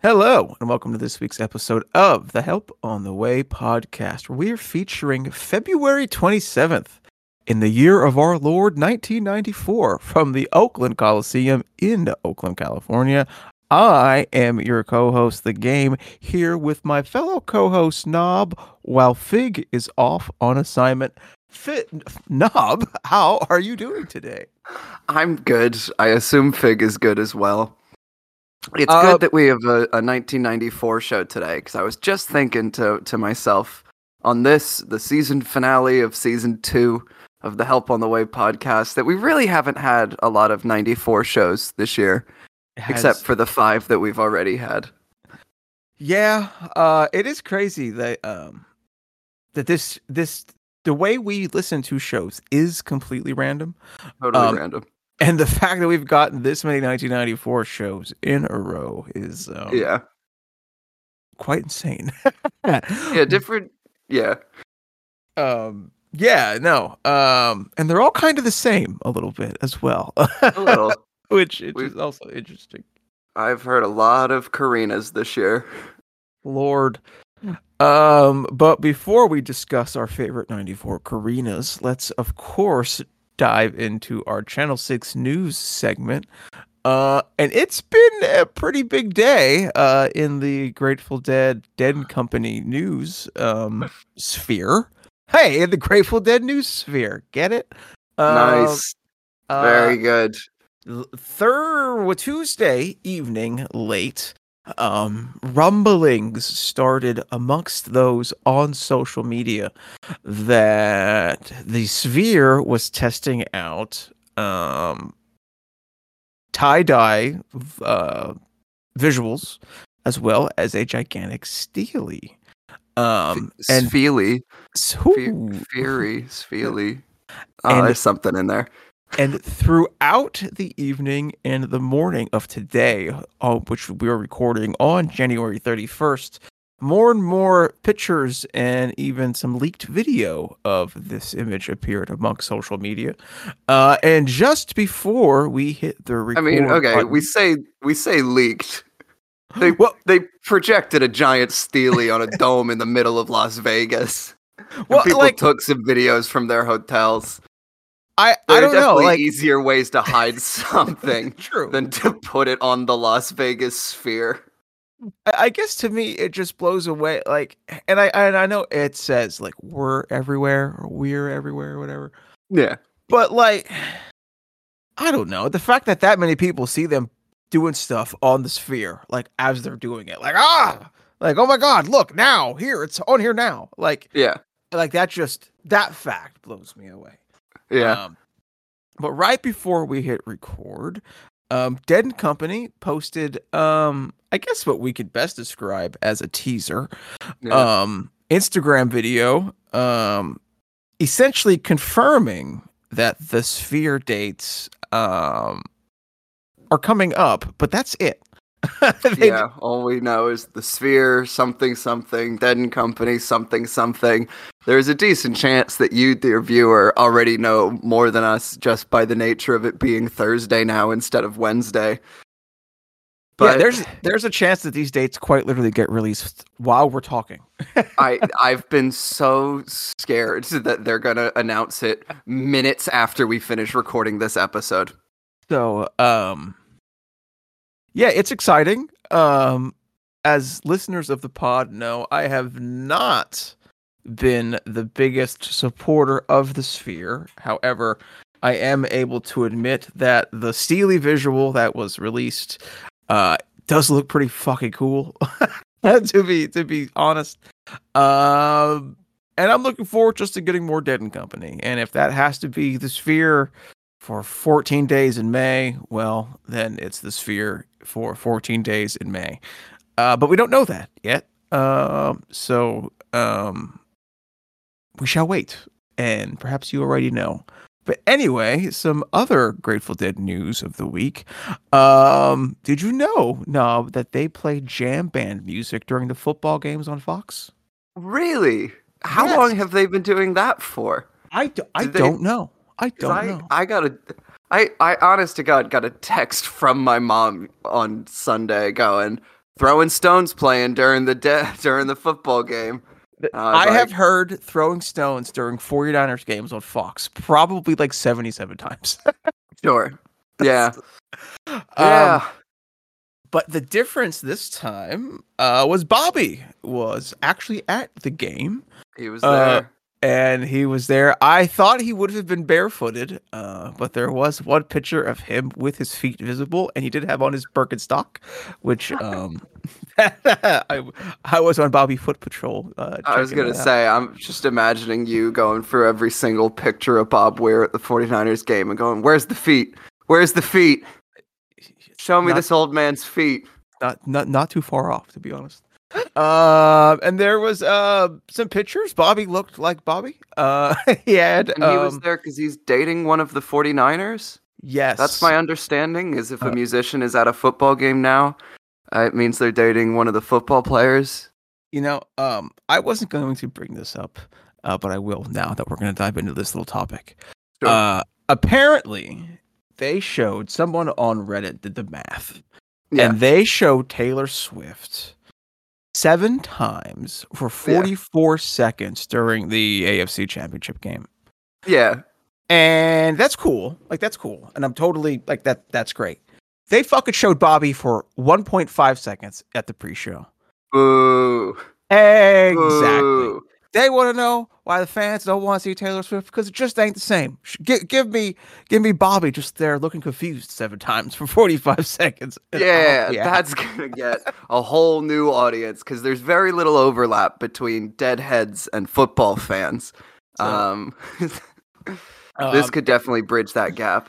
Hello, and welcome to this week's episode of the Help on the Way podcast, where we are featuring February 27th in the year of our Lord 1994 from the Oakland Coliseum in Oakland, California. I am your co host, The Game, here with my fellow co host, Knob, while Fig is off on assignment. Fit Knob, how are you doing today? I'm good. I assume Fig is good as well. It's Uh, good that we have a, a 1994 show today because I was just thinking to to myself on this the season finale of season two of the Help on the Way podcast that we really haven't had a lot of 94 shows this year except for the five that we've already had. Yeah, uh, it is crazy that um that this this the way we listen to shows is completely random, Totally Um, random. and the fact that we've gotten this many 1994 shows in a row is um, Yeah. quite insane. Yeah, different yeah. um, yeah, no, um, and they're all kind of the same a little bit as well, A little. which which We- is also interesting. I've heard a lot of Corinnas this year. Lord. Um, but before we discuss our favorite 94 Corinnas, let's of course dive into our Channel 6 news segment. Uh, and it's been a pretty big day uh, in the Grateful Dead Dead Company news um, sphere. Hey, in the Grateful Dead news sphere. Get it? Um, nice. uh, Very good. Third Tuesday evening late um rumblings started amongst those on social media that the sphere was testing out um tie-dye uh visuals as well as a gigantic steely um and Sfeely. so, Fury, Sfeely. And- there's something in there. And throughout the evening and the morning of today, uh, which we are recording on January 31st, more and more pictures and even some leaked video of this image appeared among social media. Uh, and just before we hit the I mean, okay, button- we say we say leaked. They well, they projected a giant Stealie on a dome in the middle of Las Vegas. Well, people like took some videos from their hotels. I, There I are don't know, definitely like easier ways to hide something true. than to put it on the Las Vegas sphere. I I guess to me it just blows away like and I and I know it says like we're everywhere or we're everywhere or whatever. Yeah. But like I don't know. The fact that that many people see them doing stuff on the sphere like as they're doing it. Like ah like oh my god, look now, here it's on here now. Like Yeah. like that just that fact blows me away. Yeah. Um, but right before we hit record, um, Dead and Company posted, um, I guess what we could best describe as a teaser, yeah. um, Instagram video, um, essentially confirming that the Sphere dates, um, are coming up, but that's it. Yeah, all we know is the sphere, something, something, Dead and Company, something, something. There's a decent chance that you, dear viewer, already know more than us just by the nature of it being Thursday now instead of Wednesday. yeah, But there's there's a chance that these dates quite literally get released while we're talking. I I've been so scared that they're gonna announce it minutes after we finish recording this episode. So, um, yeah, it's exciting. Um, as listeners of the pod know, I have not been the biggest supporter of the sphere. However, I am able to admit that the Stealie visual that was released uh, does look pretty fucking cool. to be to be honest, um, and I'm looking forward just to getting more Dead and Company. And if that has to be the sphere for 14 days in May, well, then it's the sphere for 14 days in May. Uh, but we don't know that yet. Um, so um, we shall wait. And perhaps you already know. But anyway, some other Grateful Dead news of the week. Um, did you know, Nob, that they play jam band music during the football games on Fox? Really? How Yes. long have they been doing that for? I, do, I Did they- don't know. I don't I, know. I got a, I, I, honest to God, got a text from my mom on Sunday going, throwing stones playing during the de- during the football game. I was I have heard throwing stones during 49ers games on Fox probably like 77 times. Sure. Yeah. Um, yeah. but the difference this time uh, was Bobby was actually at the game he was uh, there. And he was there. I thought he would have been barefooted, uh, but there was one picture of him with his feet visible, and he did have on his Birkenstock, which um, I I was on Bobby Foot Patrol. Uh, I was gonna say, I'm just imagining you going through every single picture of Bob Weir at the 49ers game and going, "Where's the feet? Where's the feet? Show me Not- this old man's feet." not not not too far off to be honest. Um, and there was uh some pictures. Bobby looked like Bobby. Uh, he had And he was um, there because he's dating one of the 49ers. yes, That's my understanding. Is if a Uh, musician is at a football game now, uh, it means they're dating one of the football players. You know, um, I wasn't going to bring this up, uh, but I will now that we're going to dive into this little topic. Sure. Uh, apparently, they showed someone on Reddit did the math, Yeah. and they showed Taylor Swift seven times for 44 seconds during the AFC Championship game. yeah. And that's cool. Like that's cool. And I'm totally like that that's great. They fucking showed Bobby for 1.5 seconds at the pre-show. Boo. Exactly. Boo. They want to know why the fans don't want to see Taylor Swift because it just ain't the same. Give, give me give me Bobby just there looking confused seven times for 45 seconds. And I'll Yeah, that's gonna get a whole new audience because there's very little overlap between deadheads and football fans. So, um, this Um, could definitely bridge that gap.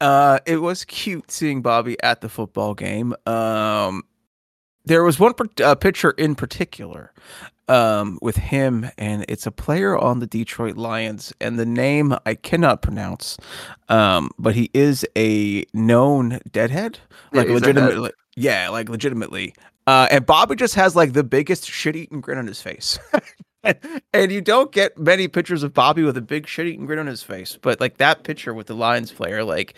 Uh, it was cute seeing Bobby at the football game. Um, there was one uh, picture in particular um, with him, and it's a player on the Detroit Lions, and the name I cannot pronounce, um, but he is a known deadhead, Yeah, like head. legitimately. Yeah, like legitimately. Uh, and Bobby just has like the biggest shit-eating grin on his face. and you don't get many pictures of Bobby with a big shit-eating grin on his face, but like that picture with the Lions player, like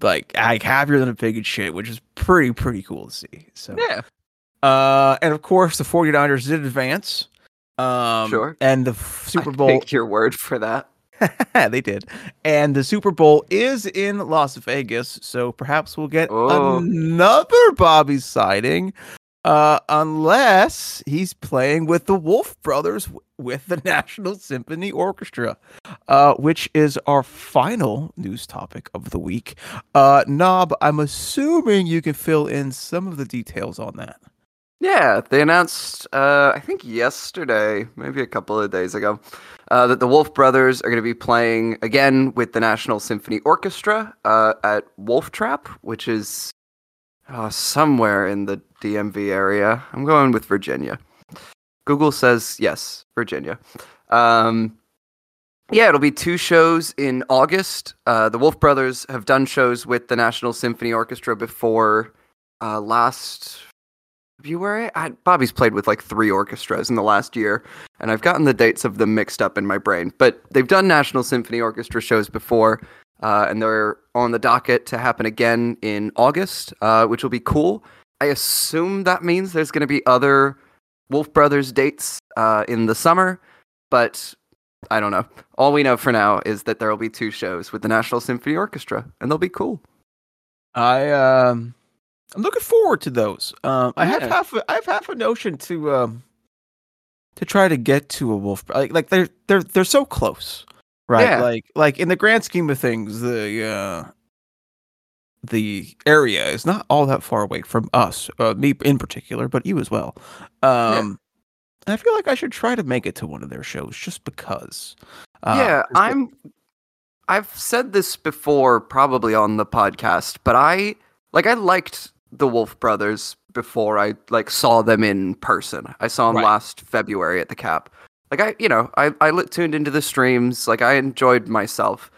like like happier than a pig and shit, which is pretty pretty cool to see. So Yeah, uh and of course the 49ers did advance. Um Sure. and the Super I Bowl Take your word for that. they did. And the Super Bowl is in Las Vegas, so perhaps we'll get Oh. another Bobby sighting. Uh, unless he's playing with the Wolf Brothers w- with the National Symphony Orchestra, uh, which is our final news topic of the week. Uh, Knob, I'm assuming you can fill in some of the details on that. Yeah, they announced, uh, I think yesterday, maybe a couple of days ago, uh, that the Wolf Brothers are going to be playing again with the National Symphony Orchestra uh, at Wolf Trap, which is uh, somewhere in the DMV area. I'm going with Virginia. Google says yes, Virginia. Um, yeah, it'll be two shows in August. Uh, the Wolf Brothers have done shows with the National Symphony Orchestra before uh, last February. I, Bobby's played with like three orchestras in the last year, and I've gotten the dates of them mixed up in my brain. But they've done National Symphony Orchestra shows before, uh, and they're on the docket to happen again in August, uh, which will be cool. I assume that means there's going to be other Wolf Brothers dates uh, in the summer, but I don't know. All we know for now is that there will be two shows with the National Symphony Orchestra, and they'll be cool. I um I'm looking forward to those. Um I have half a, I have half a notion to um to try to get to a wolf like like they're they're they're so close. Right? Yeah. Like like in the grand scheme of things the uh the area is not all that far away from us, uh, me in particular, but you as well. Um and I feel like I should try to make it to one of their shows just because. Uh, yeah, I'm. I've said this before, probably on the podcast, but I like I liked the Wolf Brothers before I like saw them in person. I saw them Right. last February at the Cap. Like I, you know, I I tuned into the streams. Like I enjoyed myself.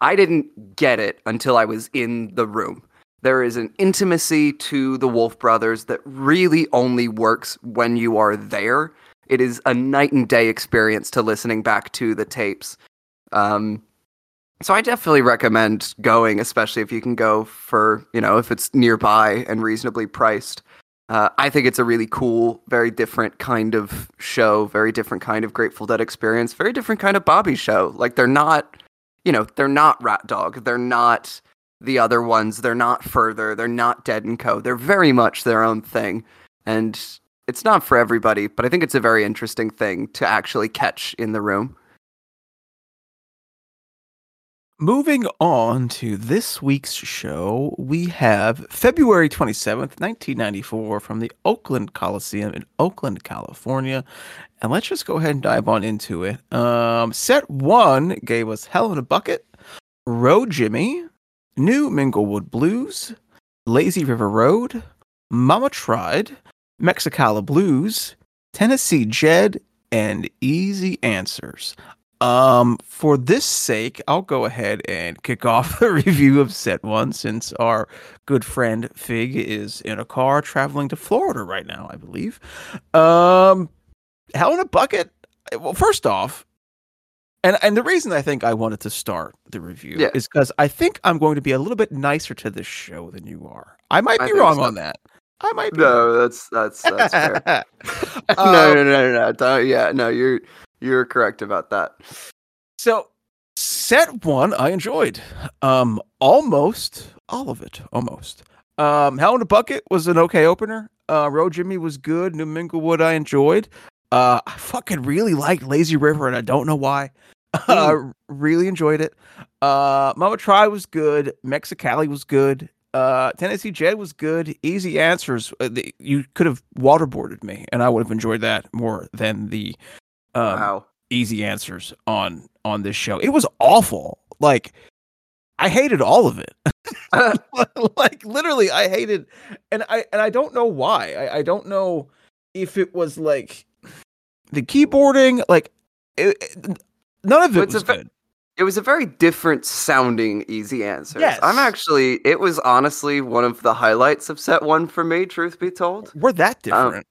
I didn't get it until I was in the room. There is an intimacy to the Wolf Brothers that really only works when you are there. it is a night and day experience to listening back to the tapes. Um, so I definitely recommend going, especially if you can go for you know if it's nearby and reasonably priced. Uh, I think it's a really cool, very different kind of show, very different kind of Grateful Dead experience, very different kind of Bobby show. Like they're not, you know, they're not Rat Dog, they're not the other ones, they're not Further, they're not Dead and Co. They're very much their own thing, and it's not for everybody. But I think it's a very interesting thing to actually catch in the room. Moving on to this week's show, we have February 27th, 1994, from the Oakland Coliseum in Oakland, California. And let's just go ahead and dive on into it. Um, set one gave us Hell in a Bucket, Row Jimmy, New Minglewood Blues, Lazy River Road, Mama Tried, Mexicali Blues, Tennessee Jed, and Easy Answers. Um, for this sake, I'll go ahead and kick off the review of set one since our good friend Fig is in a car traveling to Florida right now, I believe. Um, Hell in a Bucket. Well, first off, and and the reason I think I wanted to start the review Yeah. is because I think I'm going to be a little bit nicer to this show than you are. I might be think wrong so. on that. I might be. No, that's that's that's fair. no, Um, no, no, no, no. Don't, yeah, no, you're you're correct about that. So set one I enjoyed. Um almost all of it. Almost. Um Hell in a Bucket was an okay opener. Uh Row Jimmy was good. New Minglewood I enjoyed. Uh I fucking really liked Lazy River and I don't know why. Uh really enjoyed it. Uh Mama Try was good. Mexicali was good. Uh Tennessee Jed was good. Easy answers. Uh, the, you could have waterboarded me and I would have enjoyed that more than the um, wow. easy answers on on this show. It was awful. Like I hated all of it. like literally I hated and I and I don't know why. I, I don't know if it was like the keyboarding like it, it- none of it it's was a good. It was a very different sounding easy answers. Yes. I'm actually it was honestly one of the highlights of set one for me, truth be told. We're that Um, different.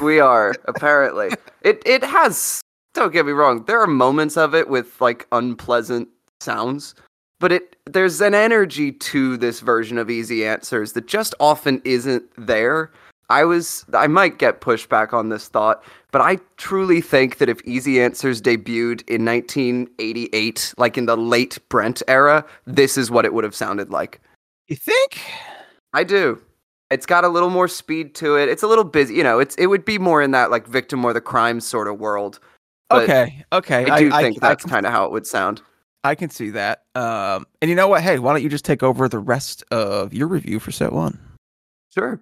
We are, apparently. It it has don't get me wrong, there are moments of it with like unpleasant sounds, but it there's an energy to this version of easy answers that just often isn't there. I was I might get pushback on this thought, but I truly think that if Easy Answers debuted in 1988, like in the late Brent era, this is what it would have sounded like. you think? I do. It's got a little more speed to it. It's a little busy, you know. It's it would be more in that like victim or the crime sort of world. But okay, okay. I do think can- that's kind of how it would sound. I can see that. Um, and you know what? Hey, why don't you just take over the rest of your review for set one? Sure.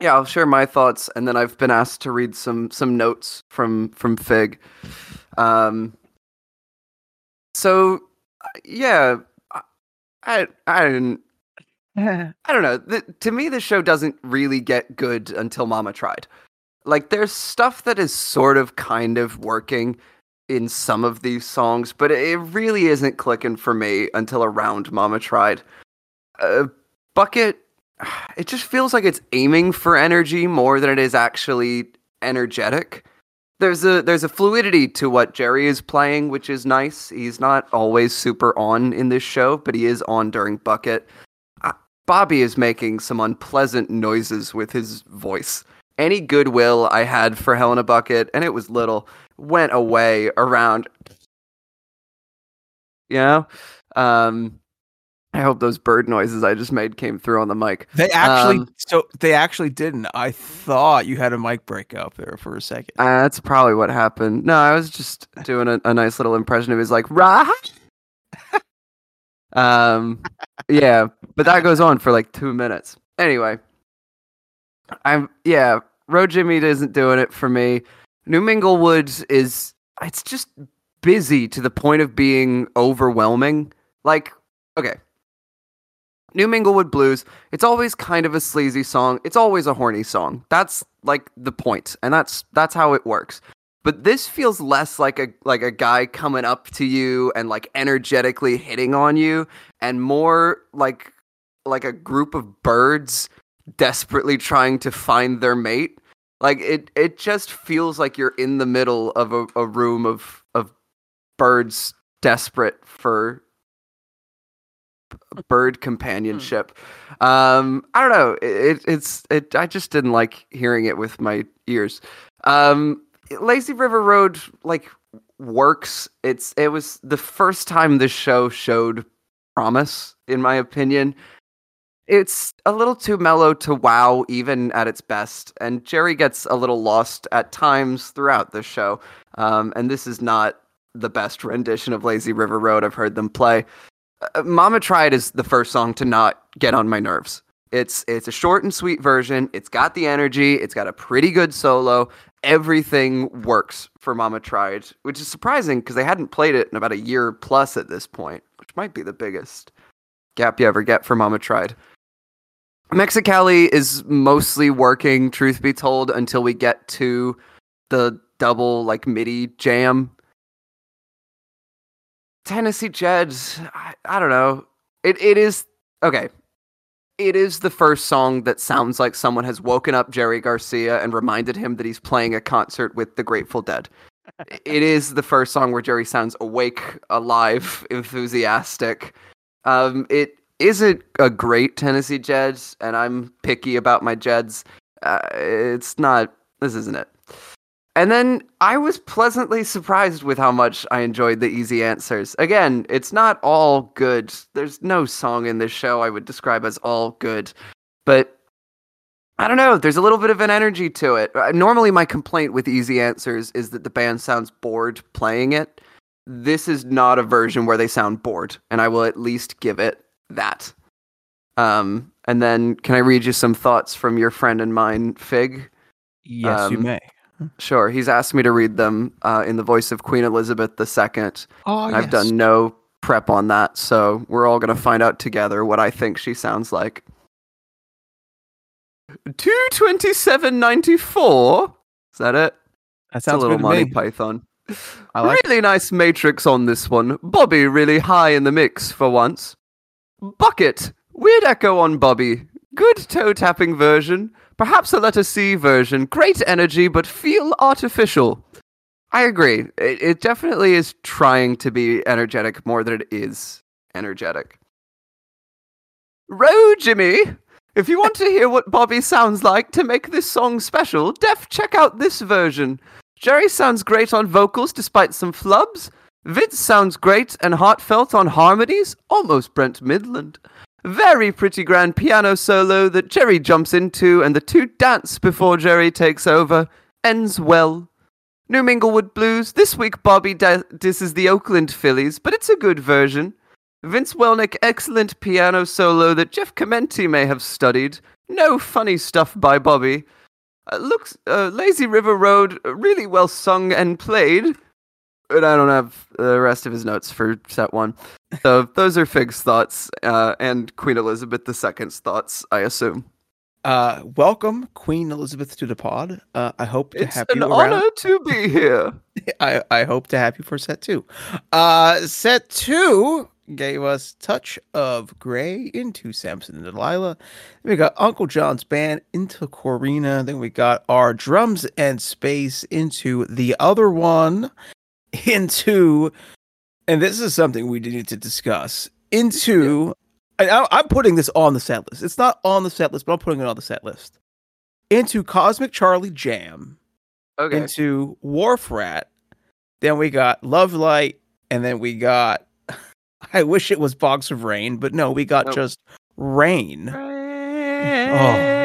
Yeah, I'll share my thoughts, and then I've been asked to read some some notes from from Fig. Um. So, uh, yeah, I I, I didn't. I don't know. The, to me, the show doesn't really get good until Mama tried. Like, there's stuff that is sort of kind of working in some of these songs, but it really isn't clicking for me until around Mama tried. Uh, Bucket, it just feels like it's aiming for energy more than it is actually energetic. There's a there's a fluidity to what Jerry is playing, which is nice. He's not always super on in this show, but he is on during Bucket. Bobby is making some unpleasant noises with his voice. Any goodwill I had for Hell in a Bucket, and it was little, went away around. You know, um, I hope those bird noises I just made came through on the mic. They actually, Um, so they actually didn't. I thought you had a mic break up there for a second. Uh, that's probably what happened. No, I was just doing a, a nice little impression of his like rah. Um, yeah, but that goes on for like two minutes. Anyway, I'm yeah. Row Jimmy isn't doing it for me. New Minglewood is it's just busy to the point of being overwhelming. Like, okay. New Minglewood Blues, it's always kind of a sleazy song. It's always a horny song. That's like the point, and that's that's how it works. But this feels less like a like a guy coming up to you and like energetically hitting on you and more like like a group of birds desperately trying to find their mate. Like it it just feels like you're in the middle of a, a room of of birds desperate for bird companionship. Um, I don't know. It, it's it. I just didn't like hearing it with my ears. Um, Lazy River Road like works. It's it was the first time this show showed promise, in my opinion. It's a little too mellow to wow, even at its best, and Jerry gets a little lost at times throughout the show. Um, and this is not the best rendition of Lazy River Road I've heard them play. Uh, Mama Tried is the first song to not get on my nerves. It's it's a short and sweet version. It's got the energy. It's got a pretty good solo. Everything works for Mama Tried, which is surprising because they hadn't played it in about a year plus at this point, which might be the biggest gap you ever get for Mama Tried. Mexicali is mostly working, truth be told, until we get to the double like MIDI jam. Tennessee Jeds, I, I don't know. It it is okay. It is the first song that sounds like someone has woken up Jerry Garcia and reminded him that he's playing a concert with the Grateful Dead. it is the first song where Jerry sounds awake, alive, enthusiastic. Um, it isn't a great Tennessee Jeds, and I'm picky about my Jeds. Uh, it's not. This isn't it. And then I was pleasantly surprised with how much I enjoyed the easy answers. Again, it's not all good. There's no song in this show I would describe as all good. But I don't know, there's a little bit of an energy to it. Uh, normally, my complaint with easy answers is that the band sounds bored playing it. This is not a version where they sound bored, and I will at least give it that. Um, and then, can I read you some thoughts from your friend and mine, Fig? Yes, you Um, may. Sure. He's asked me to read them uh, in the voice of Queen Elizabeth II. Oh, and I've done no prep on that, so we're all going to find out together what I think she sounds like. 227.94? Is that it? That It's a little good to Monty me. Python. I like really nice matrix on this one. Bobby really high in the mix for once. Bucket. Weird echo on Bobby. Good toe tapping version. Perhaps a letter C version. Great energy, but feel artificial. I agree. It, it definitely is trying to be energetic more than it is energetic. Row, Jimmy! If you want to hear what Bobby sounds like to make this song special, def check out this version. Jerry sounds great on vocals despite some flubs. Vince sounds great and heartfelt on harmonies, almost Brent Mydland. Very pretty grand piano solo that Jerry jumps into, and the two dance before Jerry takes over. Ends well. New Minglewood Blues. This week, Bobby da- disses the Oakland Phillies, but it's a good version. Vince Welnick, excellent piano solo that Jeff Chimenti may have studied. No funny stuff by Bobby. Uh, looks uh, Lazy River Road, really well sung and played. But I don't have the rest of his notes for set one. So those are Fig's thoughts uh, and Queen Elizabeth II's thoughts, I assume. Uh, welcome, Queen Elizabeth, to the pod. Uh, I hope to It's have an you around. honor to be here. I, I hope to have you for set two. Uh, set two gave us Touch of Gray into Samson and Delilah. Then we got Uncle John's band into Corinna. Then we got our drums and space into the other one, into, and this is something we need to discuss, into, and I, I'm putting this on the set list. It's not on the set list, but I'm putting it on the set list. Into Cosmic Charlie Jam Okay. into Wharf Rat. Then we got Love Light, and then we got. I wish it was Box of Rain, but no, we got Nope. just Rain. Oh.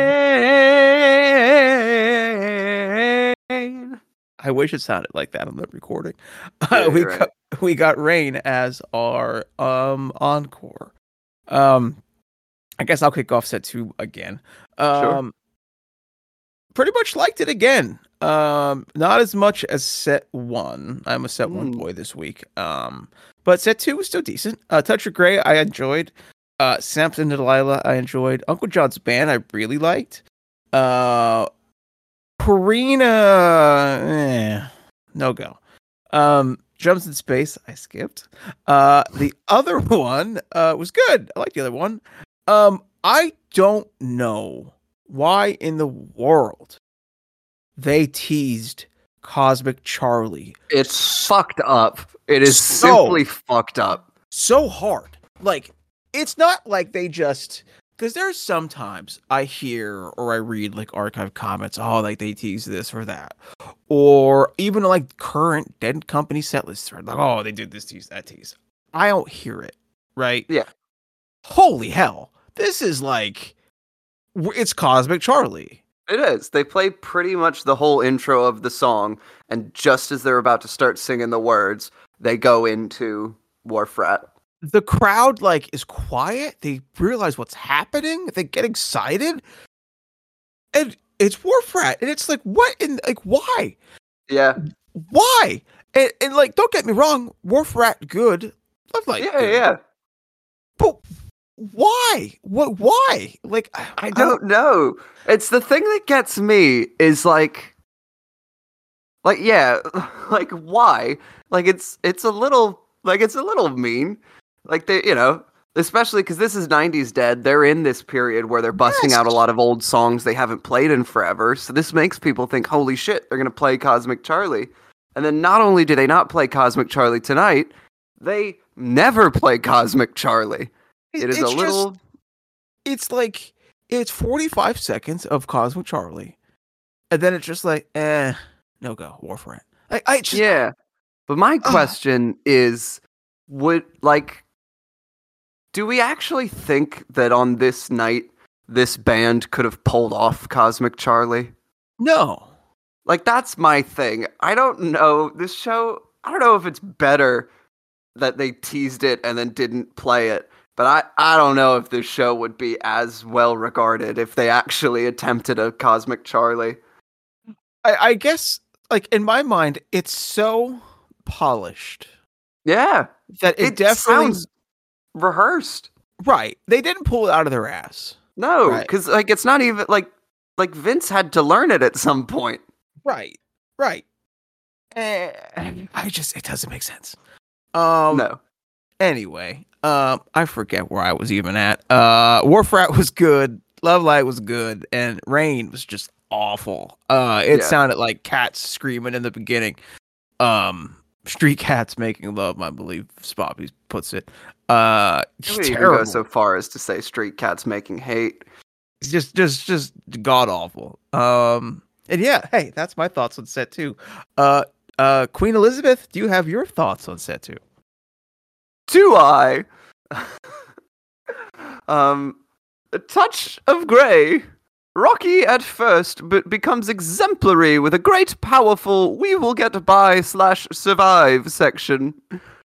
I wish it sounded like that on the recording. Yeah, we right. got we got Rain as our um encore. Um, I guess I'll kick off set two again. Um, pretty much liked it again. Um, not as much as set one. I'm a set one Mm. boy this week. Um, but set two was still decent. Uh, Touch of Grey, I enjoyed. Uh, Samson and Delilah, I enjoyed. Uncle John's band, I really liked. Uh, Corinna, eh, no go. Um, Drums in Space, I skipped. Uh, the other one uh was good. I like the other one. Um, I don't know why in the world they teased Cosmic Charlie It's fucked up. It is So- simply fucked up. so hard. Like it's not like they just because there's sometimes I hear or I read like archive comments, oh, like they tease this or that, or even like current Dead Company set list thread, like oh, they did this tease, that tease. I don't hear it, right? Yeah. Holy hell, this is like it's Cosmic Charlie. It is. They play pretty much the whole intro of the song, and just as they're about to start singing the words, they go into Wharf Rat. The crowd like is quiet they realize what's happening they get excited and it's Wharf Rat and it's like what and like why Yeah. why and, and like don't get me wrong Wharf Rat good love like yeah, yeah. but why what why like i, I don't know. It's the thing that gets me is like like yeah, like why? Like it's it's a little like it's a little mean. Like they, you know, especially cuz this is 90s dead. They're in this period where they're busting out a lot of old songs they haven't played in forever. So this makes people think, "Holy shit, they're going to play Cosmic Charlie." And then not only do they not play Cosmic Charlie tonight, they never play Cosmic Charlie. It is it's a just- little it's like it's 45 seconds of Cosmic Charlie and then it's just like eh no go Wharf Rat I, I just yeah. But my question is would like do we actually think that on this night this band could have pulled off Cosmic Charlie? no Like that's my thing. I don't know this show. I don't know if it's better that they teased it and then didn't play it. But I, I don't know if this show would be as well regarded if they actually attempted a Cosmic Charlie. I, I guess like in my mind it's so polished Yeah, that it, it, definitely sounds rehearsed. right. They didn't pull it out of their ass. No, Right. because like it's not even like like Vince had to learn it at some point. right. Right. Eh, i just it doesn't make sense. Um no, anyway um i forget where i was even at. Uh Wharf Rat was good. Love light was good. And rain was just awful. Uh it Yeah. sounded like cats screaming in the beginning. Um street cats making love i believe spoppy puts it uh even go so far as to say Street Cats making hate. It's just just just god awful um and yeah hey that's my thoughts on set two uh uh queen elizabeth do you have your thoughts on set two Do I? um, a touch of grey. Rocky at first, but becomes exemplary with a great, powerful "we will get by" slash survive section.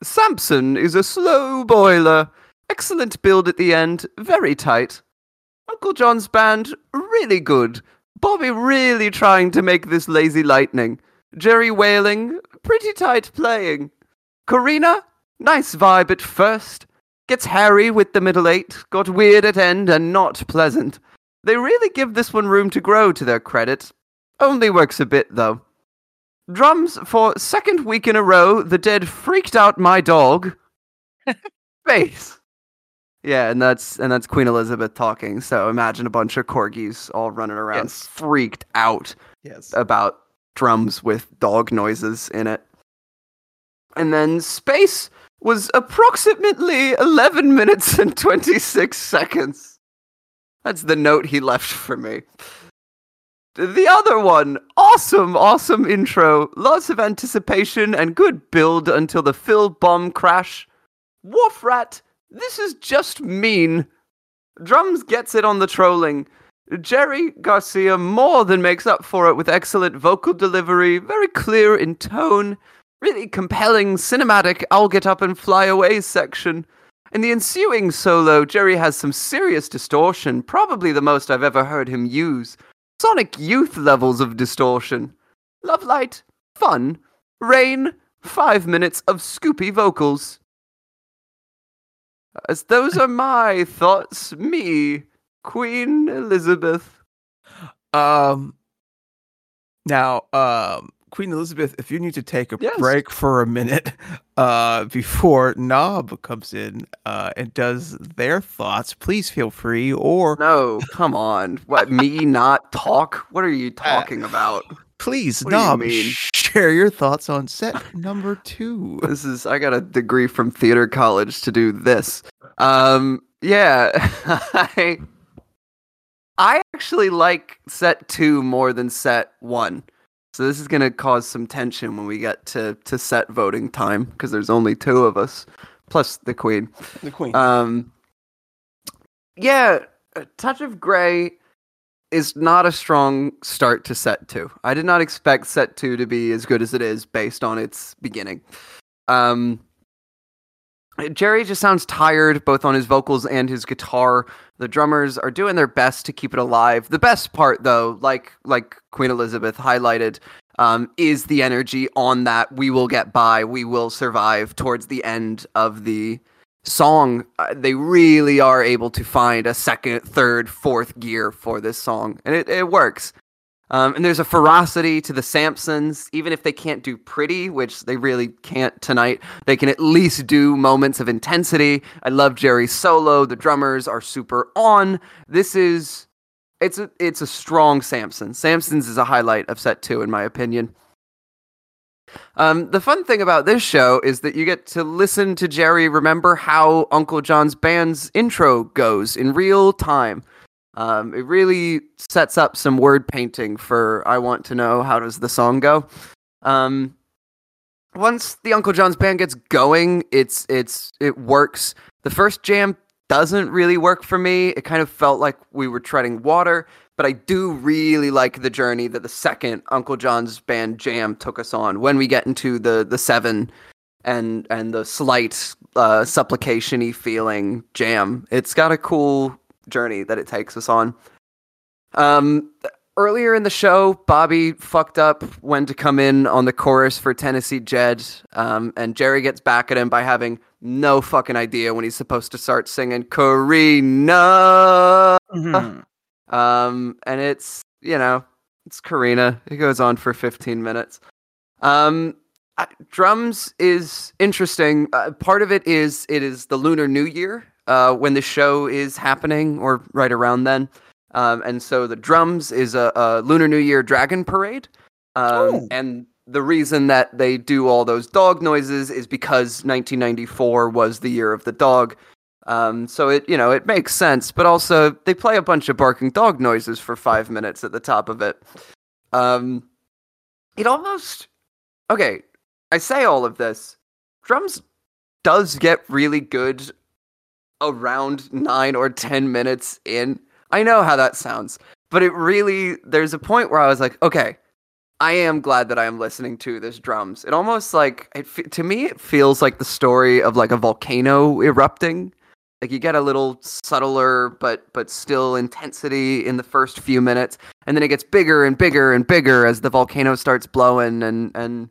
Samson is a slow boiler. Excellent build at the end, very tight. Uncle John's band, really good. Bobby really trying to make this lazy lightning. Jerry wailing, pretty tight playing. Corinna, nice vibe at first. Gets hairy with the middle eight, got weird at end and not pleasant. They really give this one room to grow to their credit. Only works a bit though. Drums for second week in a row, the dead freaked out my dog. Bass. Yeah, and that's and that's Queen Elizabeth talking. So imagine a bunch of corgis all running around, Yes. freaked out yes about drums with dog noises in it. And then space was approximately 11 minutes and 26 seconds. That's the note he left for me. The other one, awesome, awesome intro, lots of anticipation and good build until the Phil bomb crash. Wharf Rat, this is just mean. Drums gets it on the trolling. Jerry Garcia more than makes up for it with excellent vocal delivery, very clear in tone, really compelling cinematic I'll get up and fly away section. In the ensuing solo, Jerry has some serious distortion, probably the most I've ever heard him use. Sonic Youth levels of distortion. Love Light, fun. Rain, five minutes of scoopy vocals. As those are my thoughts, me, Queen Elizabeth. Um. Now, um, Queen Elizabeth, if you need to take a Yes. break for a minute, uh, before Knob comes in, uh, and does their thoughts, please feel free. Or No, come on. What, me not talk? What are you talking about? Please, What do you Knob, mean? share your thoughts on set number two. This is I got a degree from theater college to do this. Um yeah. I I actually like set 2 more than set 1. So this is going to cause some tension when we get to to set voting time because there's only two of us plus the queen. The Queen. Um, yeah, a Touch of Grey is not a strong start to set two. I did not expect set two to be as good as it is based on its beginning. Um, Jerry just sounds tired, both on his vocals and his guitar. The drummers are doing their best to keep it alive. The best part, though, like like Queen Elizabeth highlighted, um, is the energy on that "We will get by, we will survive" towards the end of the song. Uh, they really are able to find a second, third, fourth gear for this song, and it, it works. Um, and there's a ferocity to the Samsons, even if they can't do pretty, which they really can't tonight. They can at least do moments of intensity. I love Jerry's solo. The drummers are super on. This is it's a it's a strong Samson. Samsons is a highlight of set two, in my opinion. Um, the fun thing about this show is that you get to listen to Jerry remember how Uncle John's band's intro goes in real time. Um, it really sets up some word painting for I want to know how does the song go. Um, once the Uncle John's band gets going, it's it's it works. The first jam doesn't really work for me. It kind of felt like we were treading water, but I do really like the journey that the second Uncle John's band jam took us on when we get into the the seven and and the slight uh, supplication-y feeling jam. It's got a cool journey that it takes us on. Um, earlier in the show, Bobby fucked up when to come in on the chorus for Tennessee Jed, um, and Jerry gets back at him by having no fucking idea when he's supposed to start singing Corinna. Mhm. Um, and it's you know it's Corinna. It goes on for 15 minutes. Um, drums is interesting. Uh, part of it is it is the Lunar New Year uh, when the show is happening, or right around then. Um, and so the drums is a, a Lunar New Year dragon parade. Um, Oh. And the reason that they do all those dog noises is because 1994 was the year of the dog. Um, so it you know it makes sense, but also they play a bunch of barking dog noises for five minutes at the top of it. Um, it almost okay. I say all of this. Drums does get really good around nine or ten minutes in. I know how that sounds, but it really there's a point where I was like, okay, I am glad that I am listening to this drums. It almost like it to me it feels like the story of like a volcano erupting. Like you get a little subtler but but still intensity in the first few minutes and then it gets bigger and bigger and bigger as the volcano starts blowing and and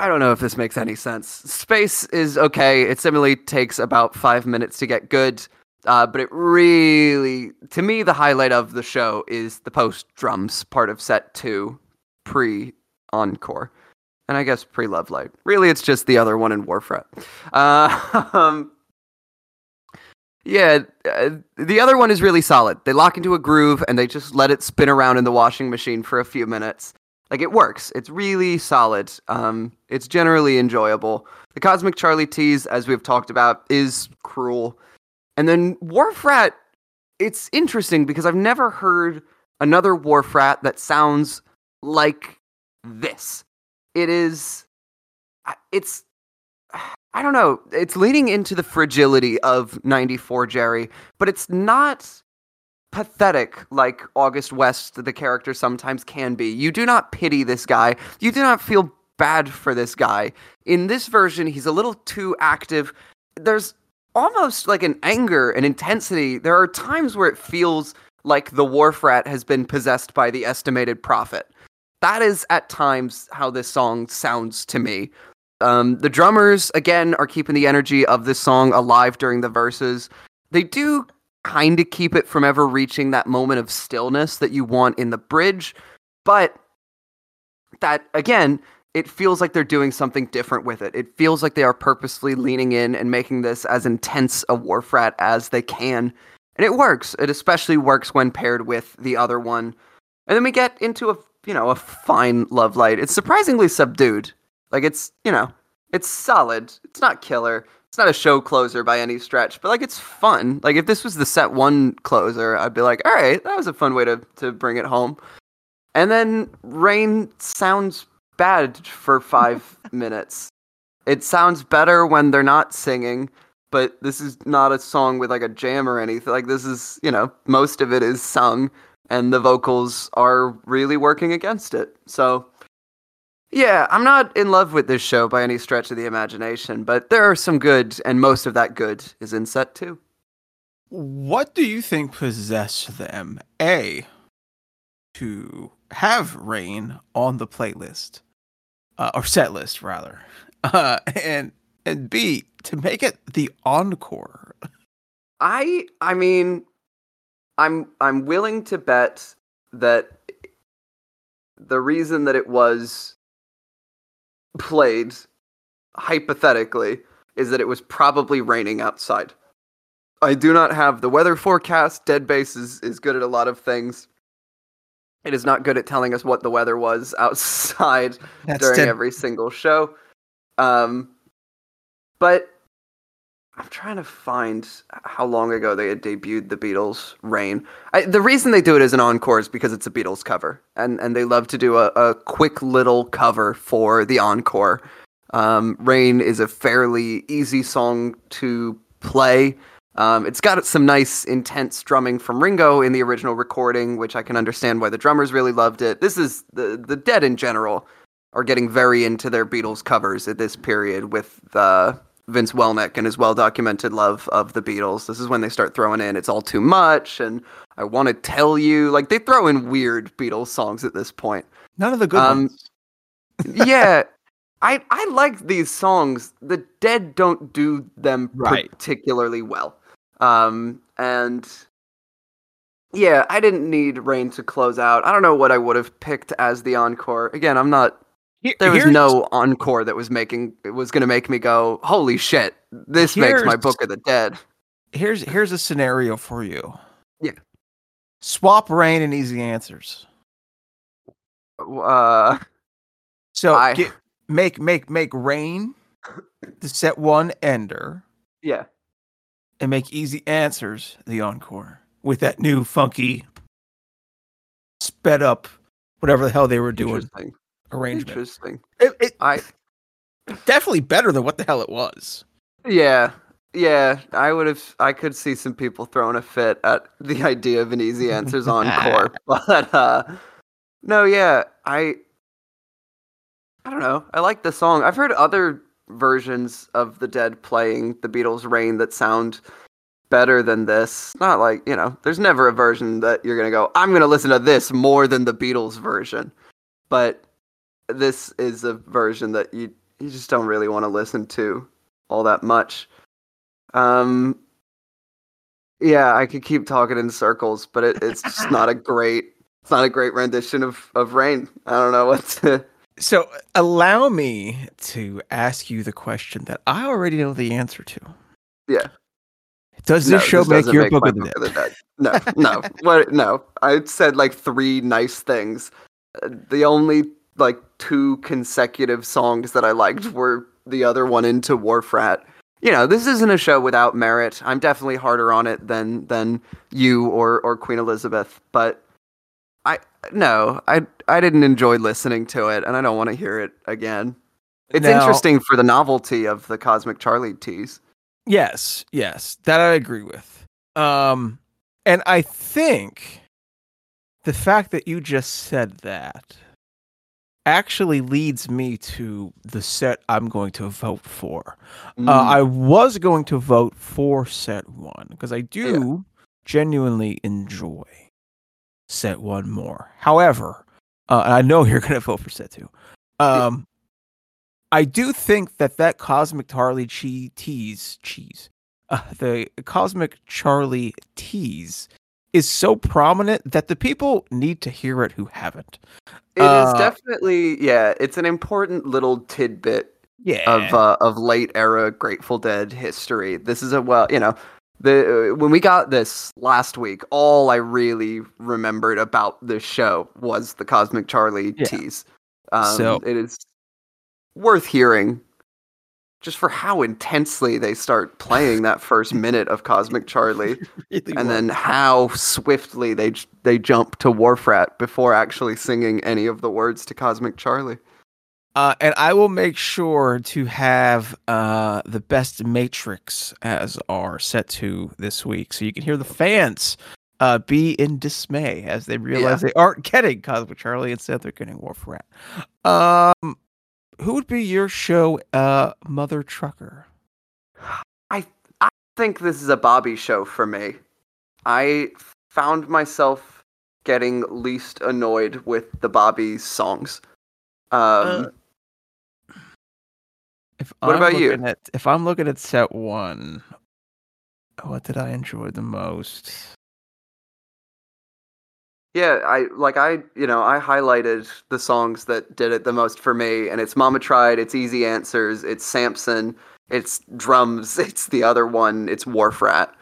I don't know if this makes any sense. Space is okay. It similarly takes about 5 minutes to get good. Uh, but it really, to me, the highlight of the show is the post drums part of set two, pre encore, and I guess pre Love Light. Really, it's just the other one in Wharf Rat. Uh, um, yeah, uh, the other one is really solid. They lock into a groove and they just let it spin around in the washing machine for a few minutes. Like it works. It's really solid. Um, it's generally enjoyable. The Cosmic Charlie tease, as we've talked about, is cruel. And then Wharf Rat, it's interesting because I've never heard another Wharf Rat that sounds like this. It is, it's, I don't know, it's leaning into the fragility of 94 Jerry, but it's not pathetic like August West, the character sometimes can be. You do not pity this guy. You do not feel bad for this guy. In this version, he's a little too active. There's almost like an anger and intensity. There are times where it feels like the wharf rat has been possessed by the estimated prophet. That is at times how this song sounds to me. Um, the drummers, again, are keeping the energy of this song alive during the verses. They do kind of keep it from ever reaching that moment of stillness that you want in the bridge, but that, again, it feels like they're doing something different with it. It feels like they are purposely leaning in and making this as intense a wharf rat as they can. And it works. It especially works when paired with the other one. And then we get into a you know, a fine love light. It's surprisingly subdued. Like it's, you know, it's solid. It's not killer. It's not a show closer by any stretch, but like it's fun. Like if this was the set one closer, I'd be like, all right, that was a fun way to to bring it home. And then Rain sounds bad for five minutes. It sounds better when they're not singing, but this is not a song with like a jam or anything. Like this is, you know, most of it is sung and the vocals are really working against it. So yeah, I'm not in love with this show by any stretch of the imagination, but there are some good, and most of that good is in set two. What do you think possessed them? A, to have Rain on the playlist, uh, or set list rather, uh, and and B, to make it the encore. I, I mean, I'm I'm willing to bet that the reason that it was played hypothetically is that it was probably raining outside. I do not have the weather forecast. DeadBase is, is good at a lot of things. It is not good at telling us what the weather was outside That's during dead- every single show. Um, but I'm trying to find how long ago they had debuted the Beatles' "Rain." I, the reason they do it as an encore is because it's a Beatles cover, and and they love to do a, a quick little cover for the encore. Um, "Rain" is a fairly easy song to play. Um, it's got some nice, intense drumming from Ringo in the original recording, which I can understand why the drummers really loved it. This is the the Dead in general are getting very into their Beatles covers at this period with uh, Vince Welnick and his well documented love of the Beatles. This is when they start throwing in It's All Too Much and I Want to Tell You. Like they throw in weird Beatles songs at this point. None of the good Um, ones. yeah. I, I like these songs. The Dead don't do them Right. particularly well. Um, and yeah, I didn't need Rain to close out. I don't know what I would have picked as the encore. Again, I'm not Here- there was no encore that was making it was going to make me go holy shit this makes my book of the dead Here's here's a scenario for you. Yeah. Swap Rain and Easy Answers. uh So I- get, make make make Rain the set one ender yeah and make Easy Answers the encore with that new funky sped up whatever the hell they were doing arrangement. interesting. It, it i definitely better than what the hell it was. yeah. Yeah. I would have i could see some people throwing a fit at the idea of an easy answers encore but uh no yeah i i don't know. I like the song. I've heard other versions of the dead playing the beatles rain that sound better than this. Not like you know there's never a version that you're gonna go i'm gonna listen to this more than the beatles version. But this is a version that you you just don't really want to listen to all that much um yeah i could keep talking in circles but it, it's just not a great it's not a great rendition of of rain i don't know what to So allow me to ask you the question that I already know the answer to. Yeah. Does No, this show this make your book my of the Book of the Dead. No, no, what? No, I said like three nice things. Uh, The only like two consecutive songs that I liked were the other one into Wharf Rat. You know, this isn't a show without merit. I'm definitely harder on it than than you or or Queen Elizabeth, but I no, I I didn't enjoy listening to it, and I don't want to hear it again. It's Now- interesting for the novelty of the Cosmic Charlie tease. Yes, yes, that I agree with. Um, and I think the fact that you just said that actually leads me to the set I'm going to vote for. Mm. Uh, I was going to vote for set one because I do genuinely enjoy set one more. However, uh, I know you're going to vote for set two. Um, I do think that that Cosmic Charlie che- tease cheese, uh, the Cosmic Charlie tease, is so prominent that the people need to hear it who haven't. It is Uh, definitely yeah. It's an important little tidbit Yeah. of uh, of late era Grateful Dead history. This is a well, you know, the uh, when we got this last week, all I really remembered about this show was the Cosmic Charlie Yeah. tease. Um, So- it is worth hearing just for how intensely they start playing that first minute of Cosmic Charlie, and then how swiftly they they jump to Wharf Rat before actually singing any of the words to Cosmic Charlie. Uh, and I will make sure to have uh, the best Matrix as our set to this week, so you can hear the fans uh, be in dismay as they realize they aren't getting Cosmic Charlie instead they're getting Wolf Rat. Um, who would be your show, uh, Mother Trucker? I I think this is a Bobby show for me. I found myself getting least annoyed with the Bobby songs. Um, Uh, If What I'm about you? At, if I'm looking at set one, what did I enjoy the most? Yeah, I like I you know I highlighted the songs that did it the most for me, and it's Mama Tried, it's Easy Answers, it's Samson, it's Drums, it's the other one, it's Wharf Rat.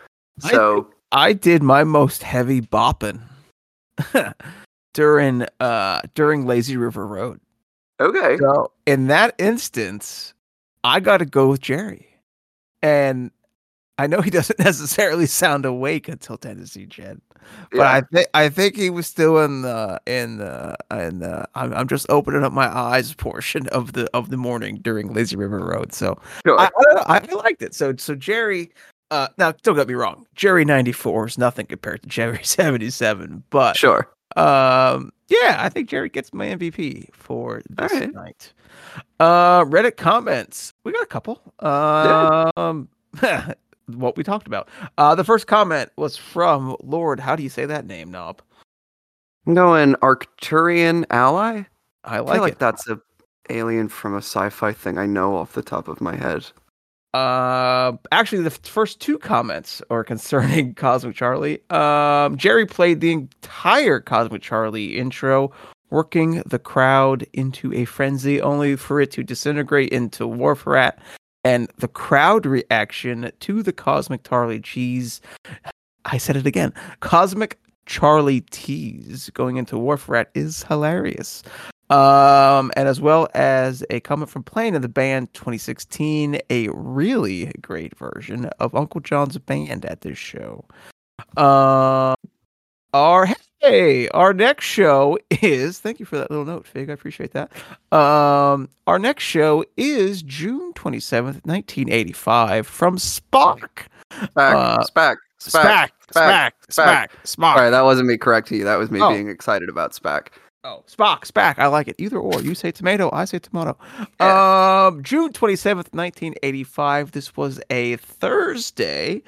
I So I did my most heavy bopping during uh during Lazy River Road. okay, So in that instance, I got to go with Jerry, and I know he doesn't necessarily sound awake until Tennessee Jed, but yeah, I think I think he was still in the in the in the I'm, I'm just opening up my eyes portion of the of the morning during Lazy River Road. So sure. I, I, I liked it. So so Jerry, uh, now don't get me wrong, Jerry ninety four is nothing compared to Jerry seventy seven, but sure. um, yeah, I think Jerry gets my MVP for this Alright. night. Uh, Reddit comments. We got a couple. Um, what we talked about. Uh, the first comment was from Lord. How do you say that name, Knob? I'm going Arcturian ally. I I like, feel like it. that's a alien from a sci-fi thing I know off the top of my head. Uh, actually, the first two comments are concerning Cosmic Charlie. Um, Jerry played the entire Cosmic Charlie intro, working the crowd into a frenzy, only for it to disintegrate into Wharf Rat. And the crowd reaction to the Cosmic Charlie cheese. I said it again. Cosmic Charlie tease going into Wharf Rat is hilarious. Um, and as well as a comment from playing in the band 2016, a really great version of Uncle John's band at this show. Um, our hey, our next show is thank you for that little note, Fig. I appreciate that. Um, our next show is June 27th, 1985, from Spock. Spack, Uh, Spack, Spack. Spack, Spack, Spack. All right, that wasn't me correcting you. That was me Oh. being excited about Spack. Oh, Spock, Spack. I like it. Either or. You say tomato, I say tomato. Um, June 27th, 1985. This was a Thursday.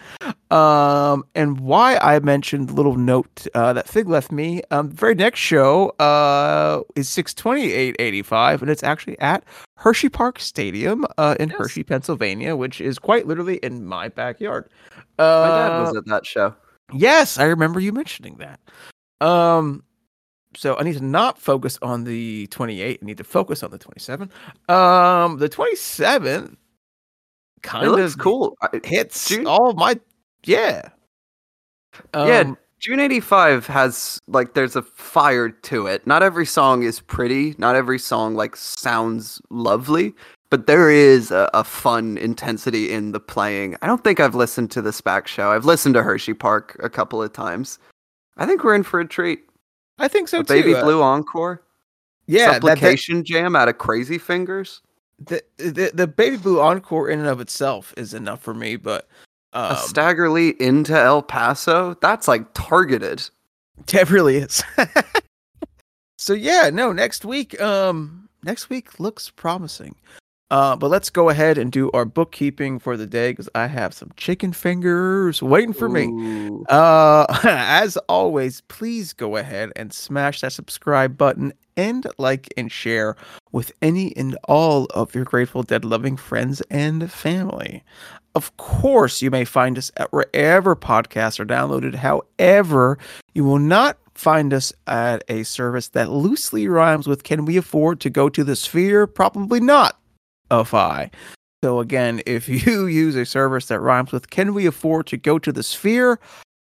Um, and why I mentioned the little note uh, that Fig left me. Um, the very next show uh, is 62885, and it's actually at Hershey Park Stadium uh, in Yes. Hershey, Pennsylvania, which is quite literally in my backyard. Uh, My Uh, dad was at that show. Yes, I remember you mentioning that. Um, so I need to not focus on the 28. I need to focus on the 27. Um, the 27 kind It looks of cool. It hits June- all my yeah. yeah, Um, June 85 has like there's a fire to it. Not every song is pretty, not every song like sounds lovely, but there is a, a fun intensity in the playing. I don't think I've listened to the SPAC show. I've listened to Hershey Park a couple of times. I think we're in for a treat. I think so too. Baby Uh, Blue Encore, yeah, that, that, Jam out of Crazy Fingers. the, the the Baby Blue encore in and of itself is enough for me, but um, a Stagger Lee into El Paso. That's like targeted. It really is. so yeah, no, next week, um, next week looks promising. Uh, but let's go ahead and do our bookkeeping for the day because I have some chicken fingers waiting for me. Uh, as always, please go ahead and smash that subscribe button and like and share with any and all of your Grateful Dead loving friends and family. Of course, you may find us at wherever podcasts are downloaded. However, you will not find us at a service that loosely rhymes with Can we afford to go to the sphere? Probably not. Of I. So again, if you use a service that rhymes with can we afford to go to the sphere?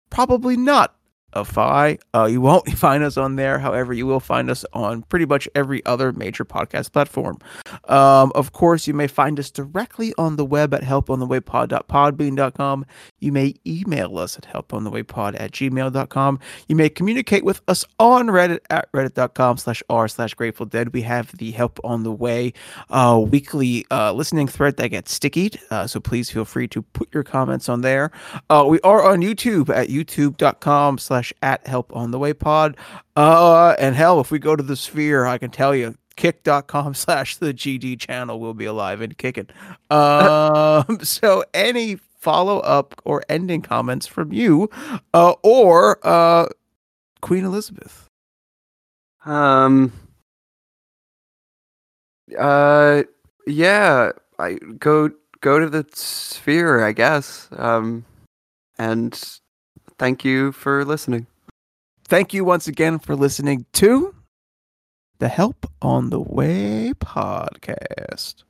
Probably not Fi. Uh, you won't find us on there. However, you will find us on pretty much every other major podcast platform. Um, of course, you may find us directly on the web at helponthewaypod.podbean.com. You may email us at helponthewaypod at gmail.com. You may communicate with us on Reddit at reddit.com slash r slash grateful dead. We have the Help on the Way uh, weekly uh, listening thread that gets stickied. Uh, so please feel free to put your comments on there. Uh, we are on YouTube at youtube.com slash at help on the way pod. Uh, and hell, if we go to the sphere, I can tell you kick.com slash the GD channel will be alive and kicking. Um, so any follow up or ending comments from you uh, or uh, Queen Elizabeth? Um. Uh. Yeah. I go go to the sphere, I guess. Um. And thank you for listening. Thank you once again for listening to the Help on the Way podcast.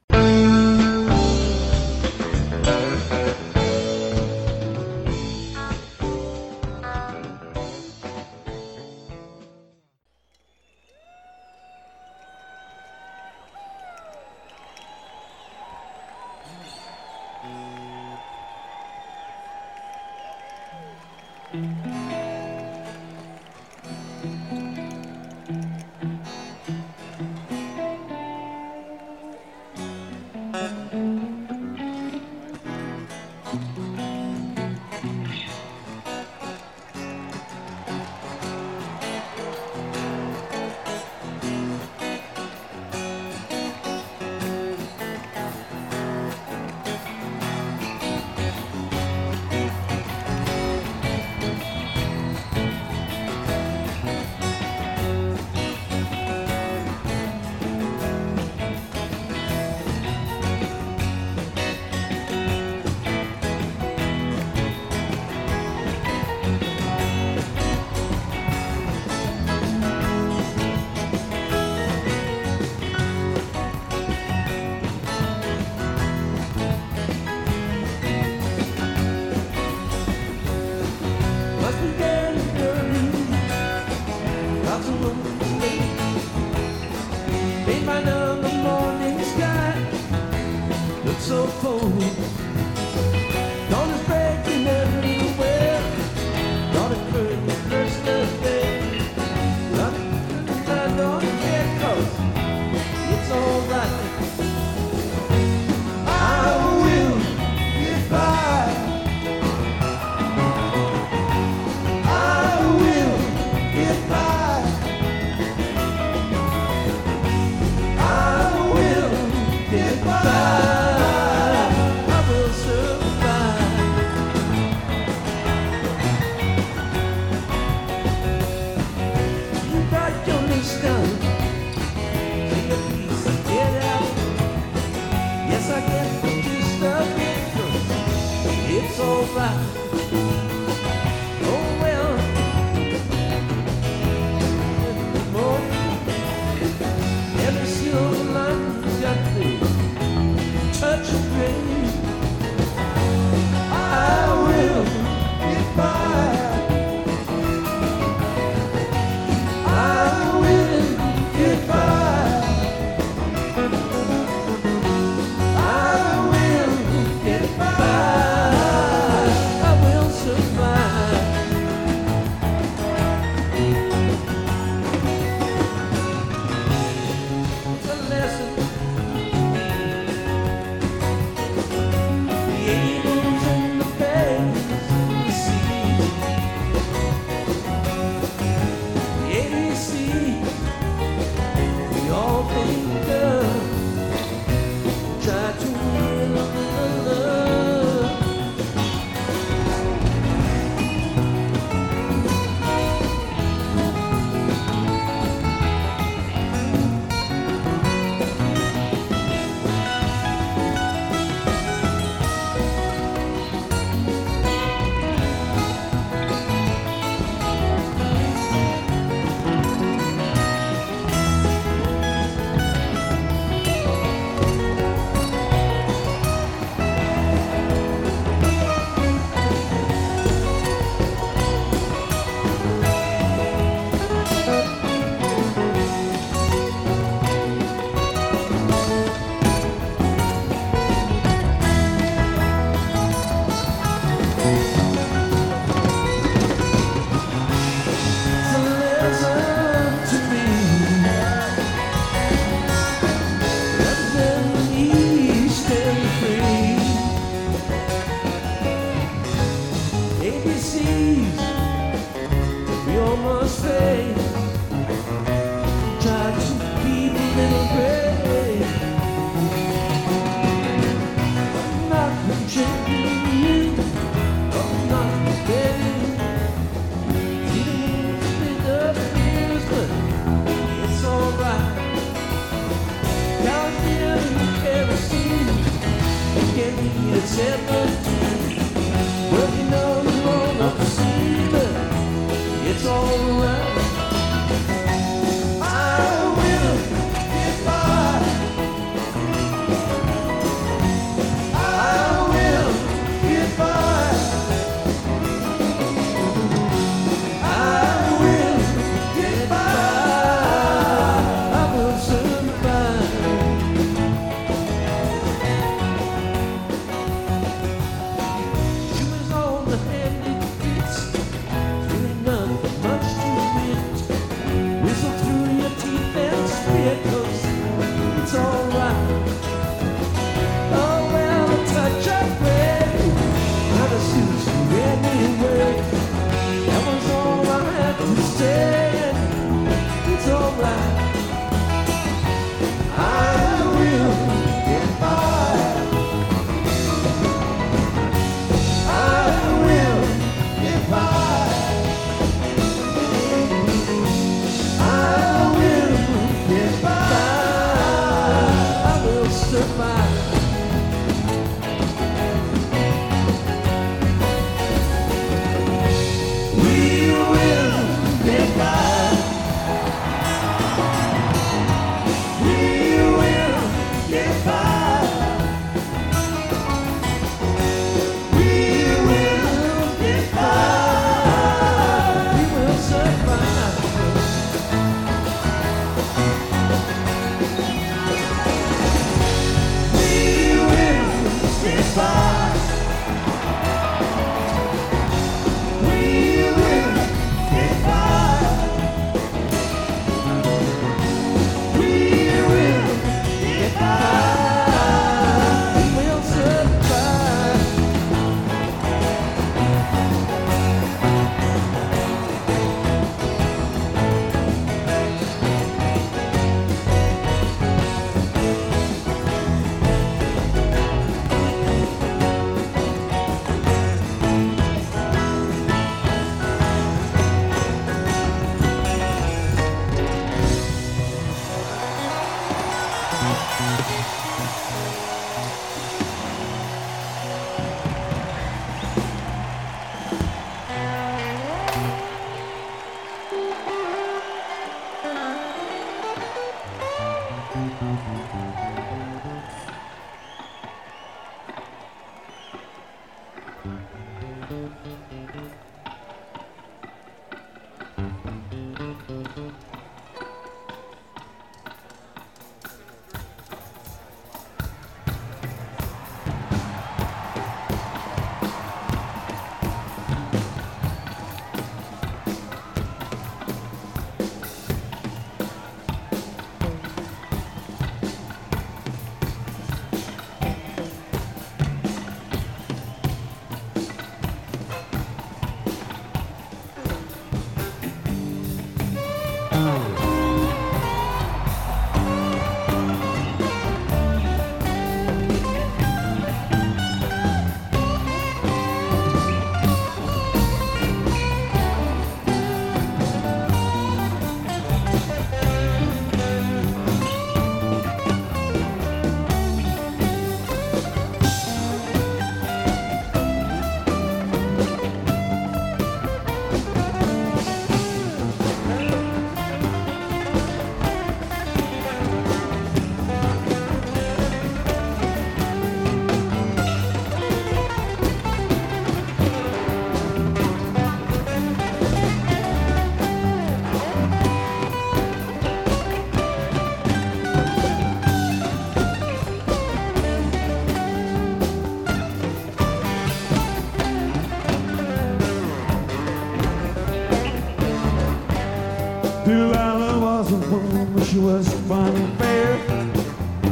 Woman, she was fine and fair.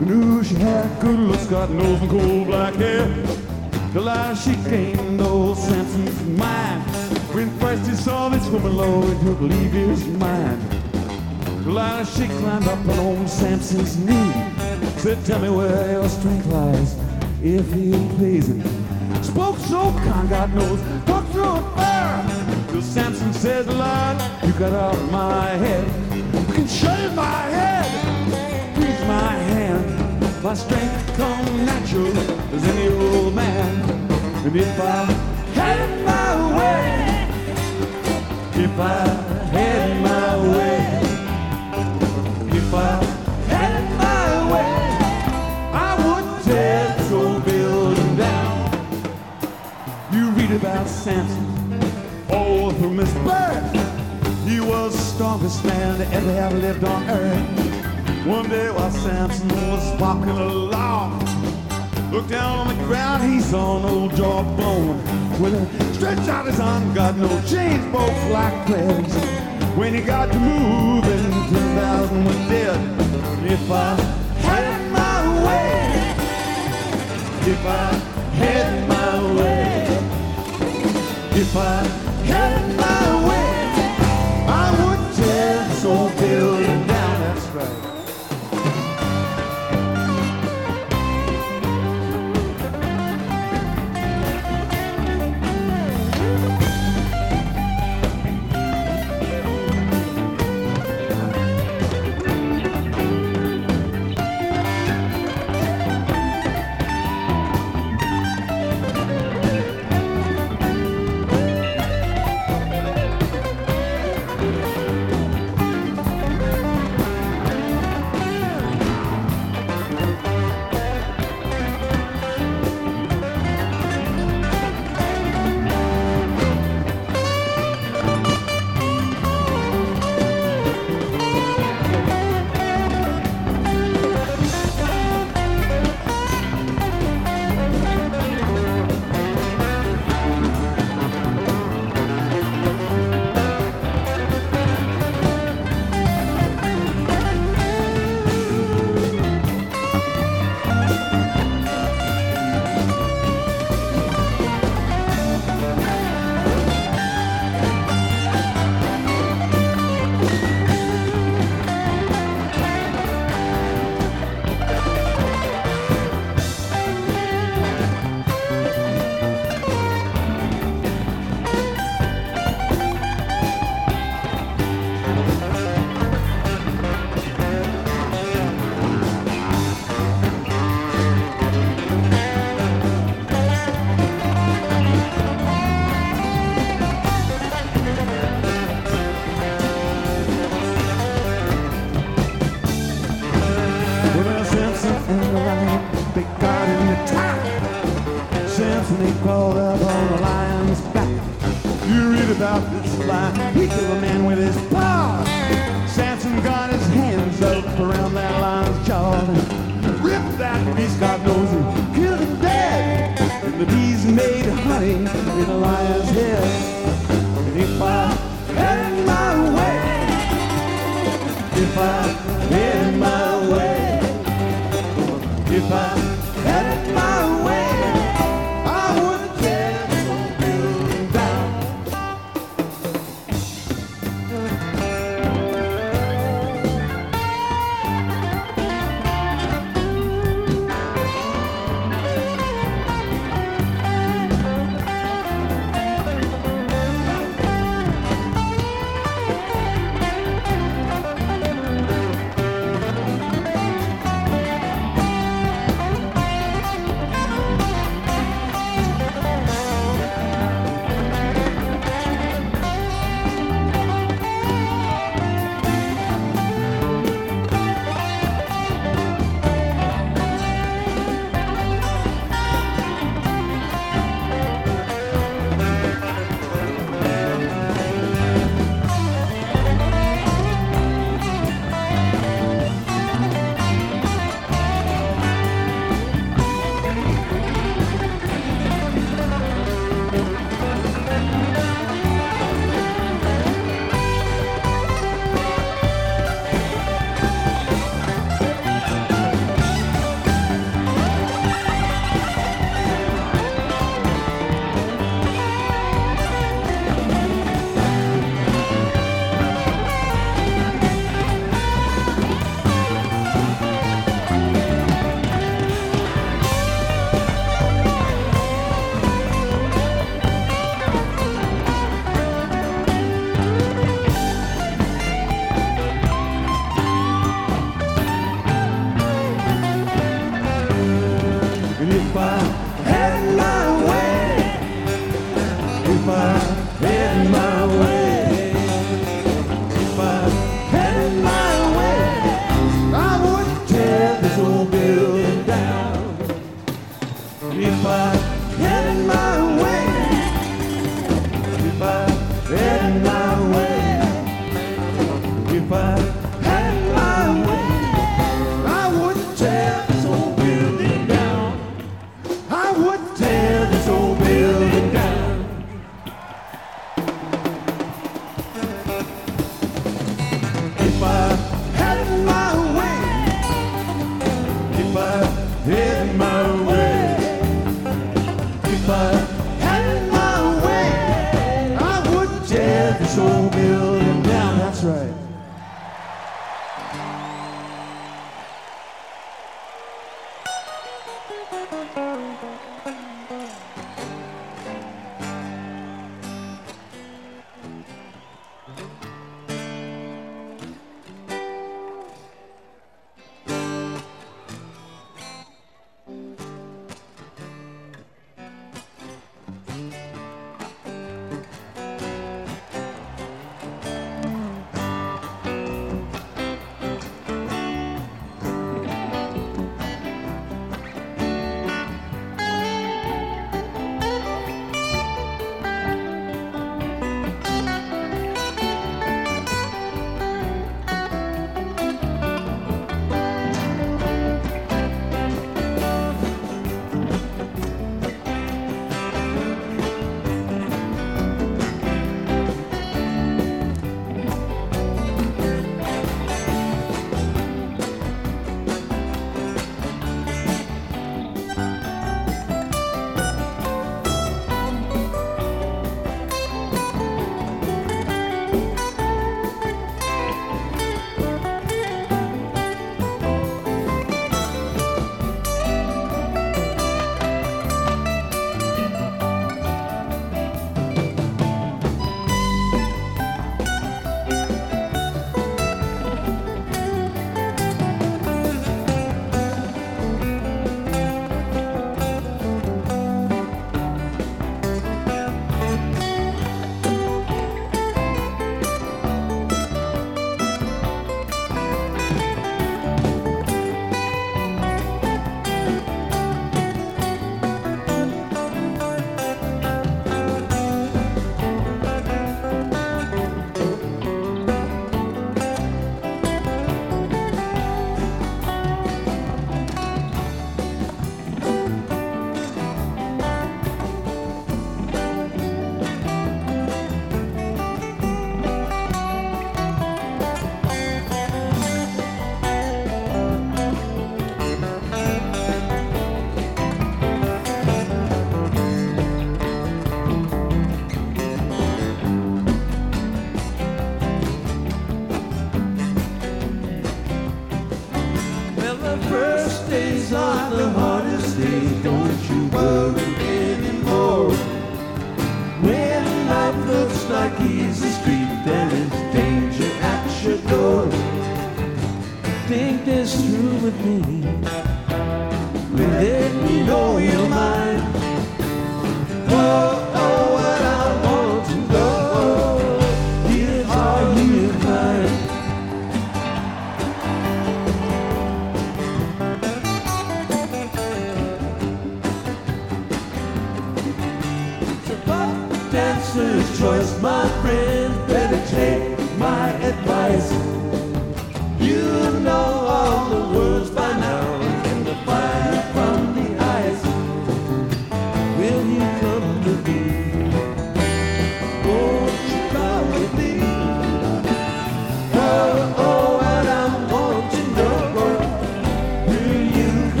Knew she had good looks, got nose and cold black hair. Delilah, she gained old Samson's mind. When first he saw this woman, Lord, he took leave his mind. Delilah, she climbed up on old Samson's knee. Said, tell me where your strength lies, if he'll please. And spoke so kind, God knows, talked so fair. Till Samson said, Lord, you got out my head. Can shave my head, freeze my hand. my strength come natural as any old man. And if I had my way, if I had my way, if I had my way, I would tear this building down. You read about Samson all through his birth. Strongest man to ever have lived on earth. One day while Samson was walking along, looked down on the ground, he saw an old jawbone with a stretch out his arm, got no chains, broke like threads. When he got to moving, 10,000 were dead. If I had my way, if I had my way, if I had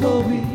crow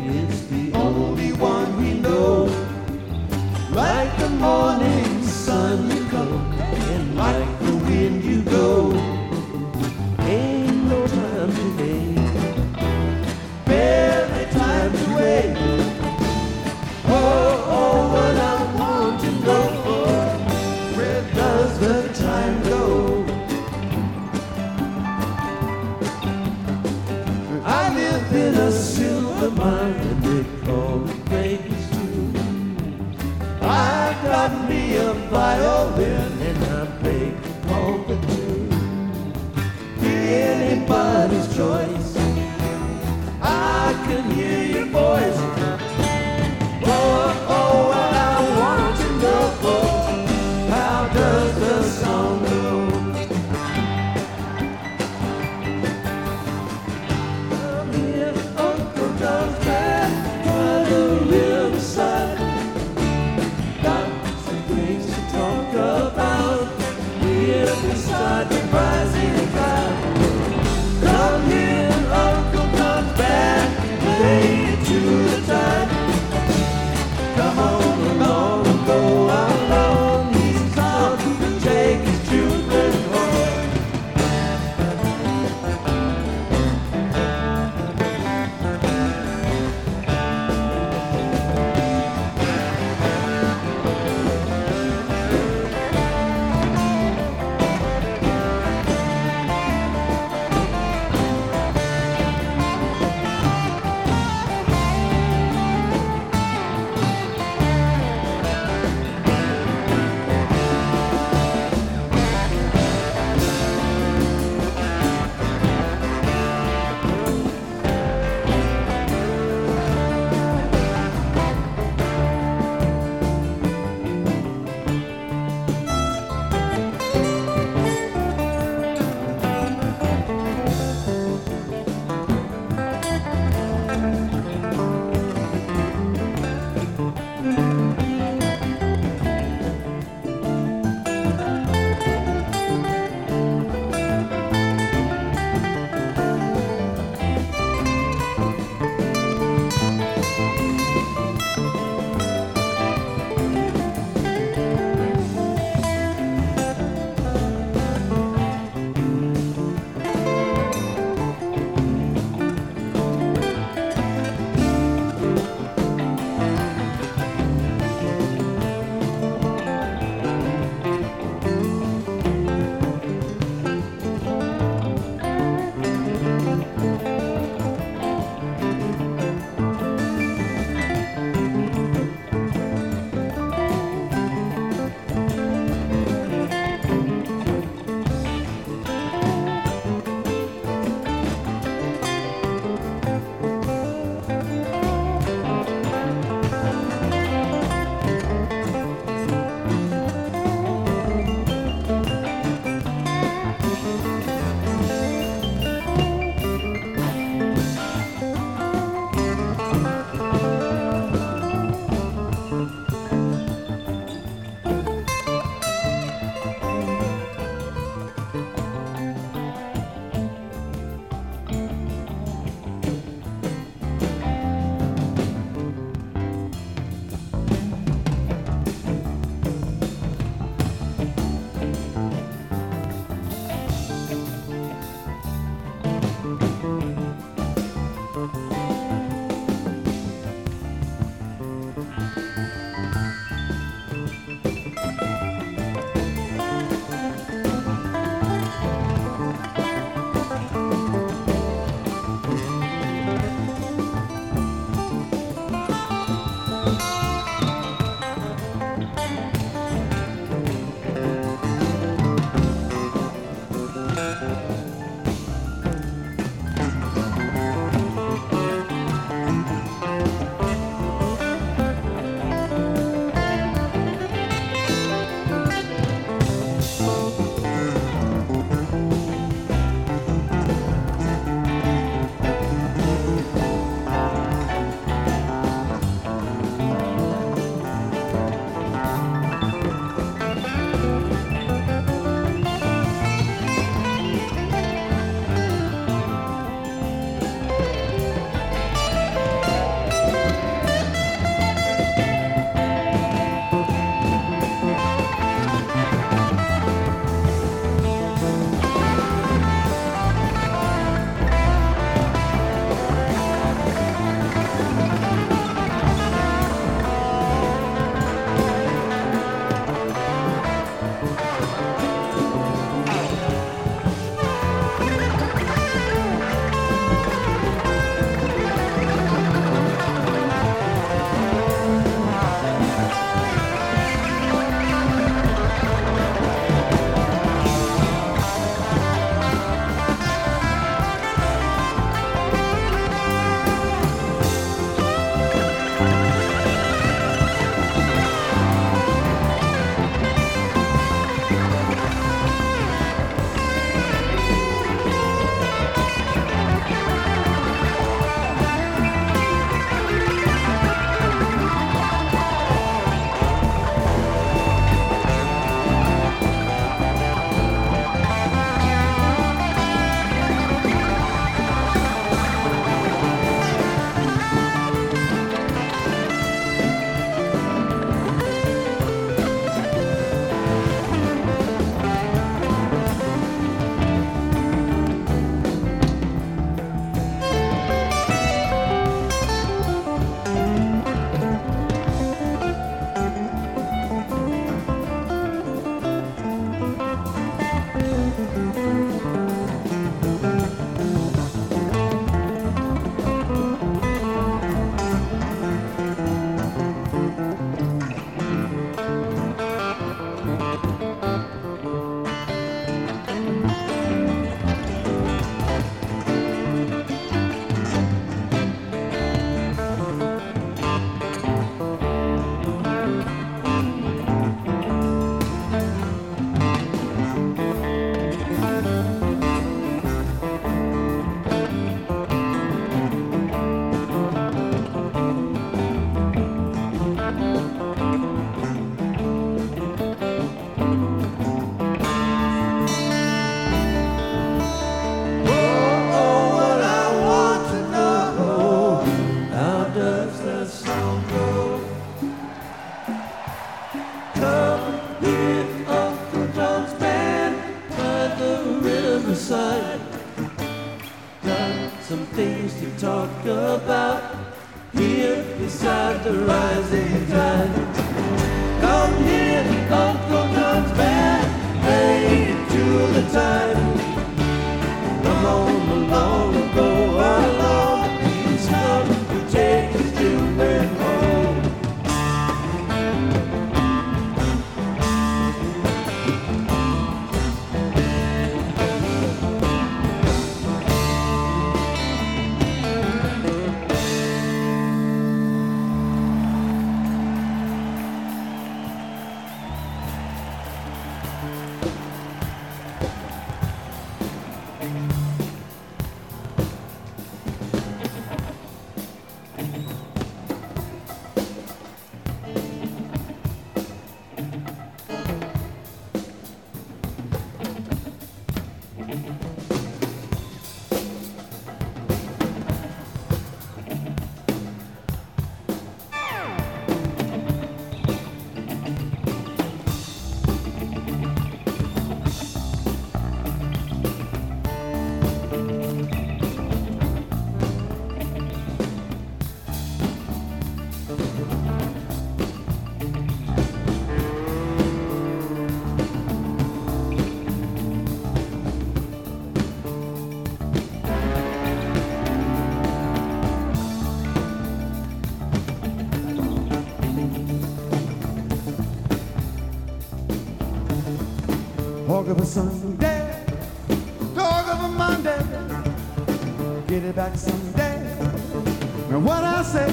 back someday. Now what I say,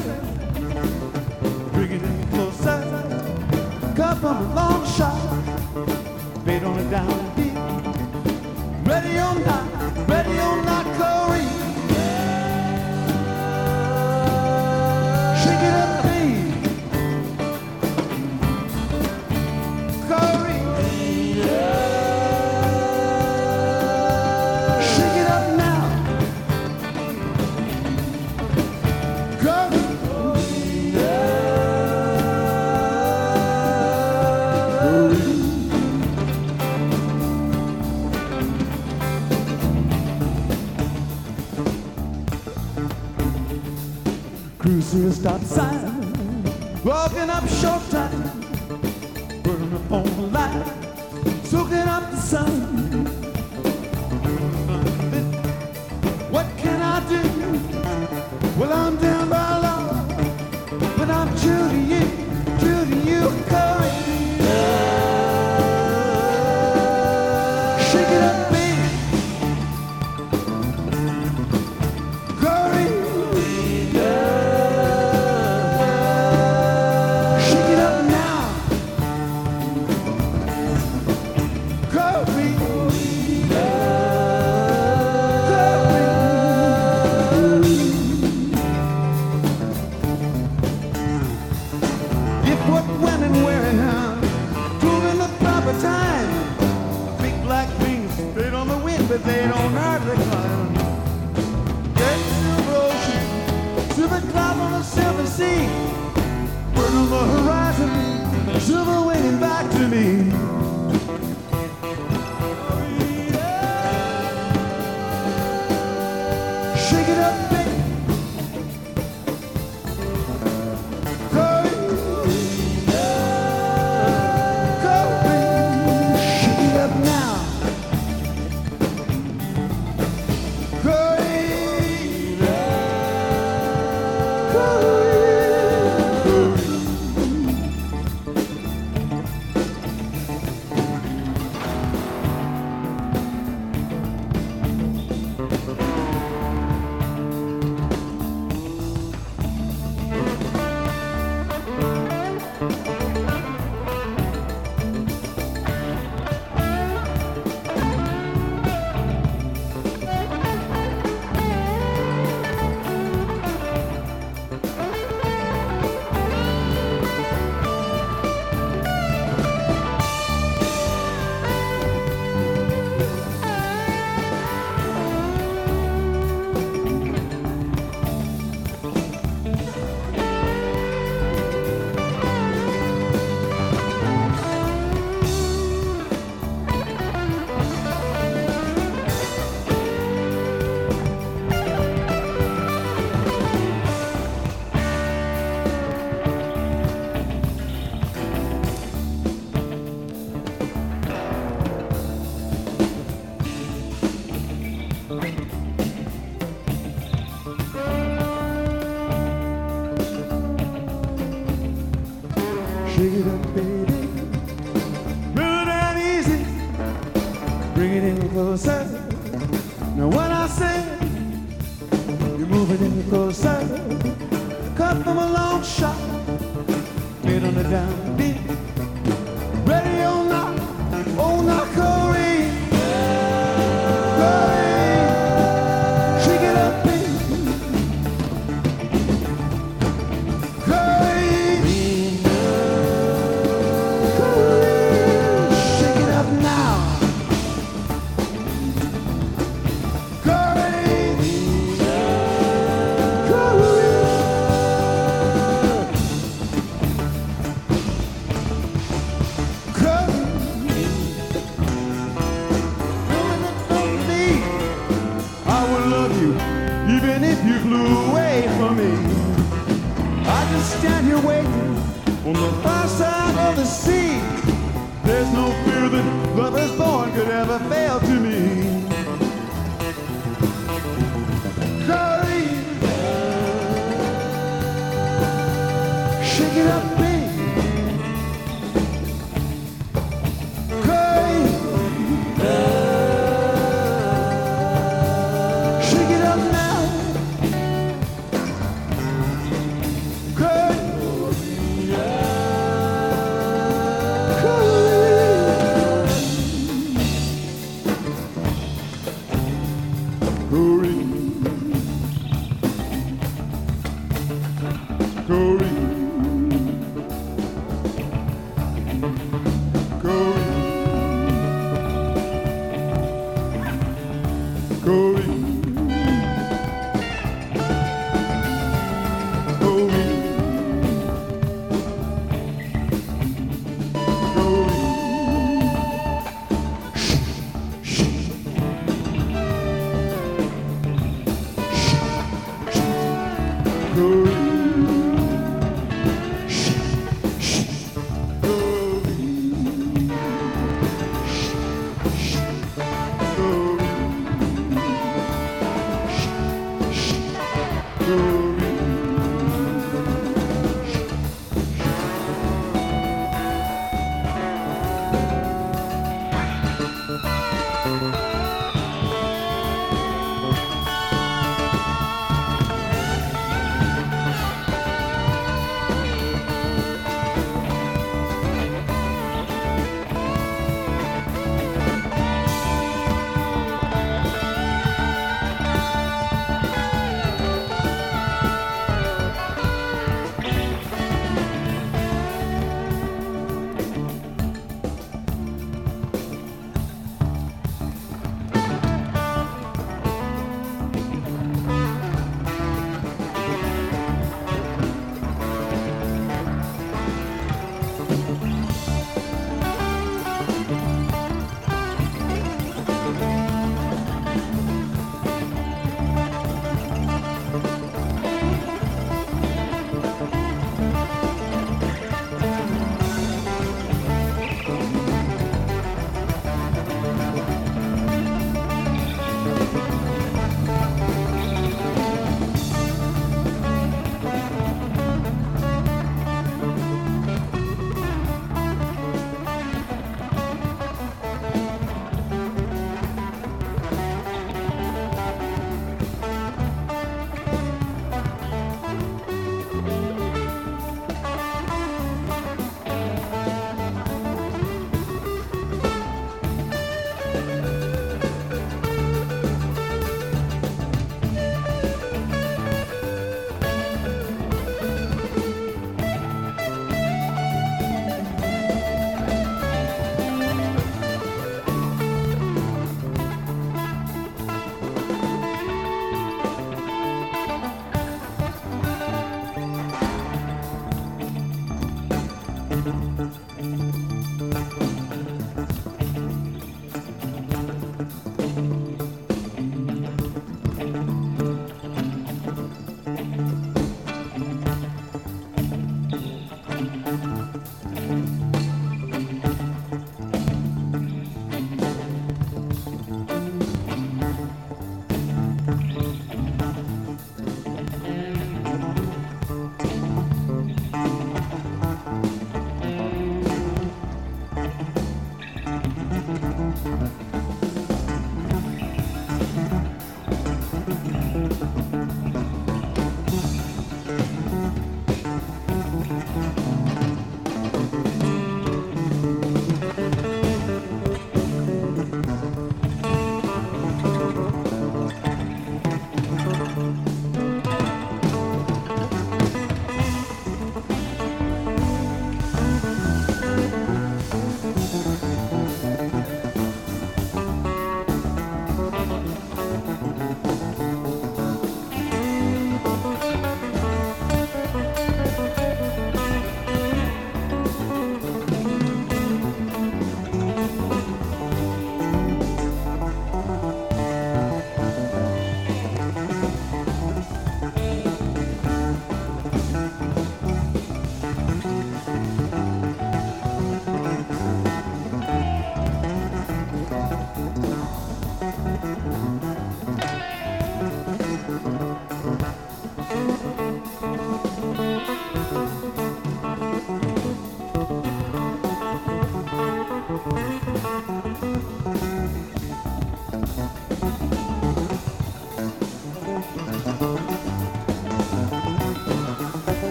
closer. Now what I said, you're moving in closer. Cut from a long shot, get on the down.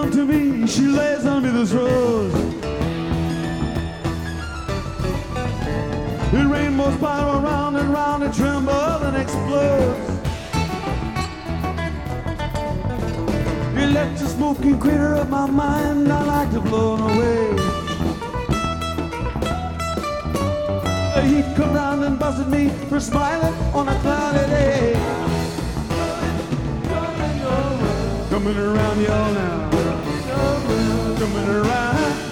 Come to me, she lays under this rose. The rainbows spiral around and round and tremble and explode. Electric smoking crater of my mind, I like to blow it away. The heat come round and buzzed me for smiling on a cloudy day. Coming around y'all now. Coming around.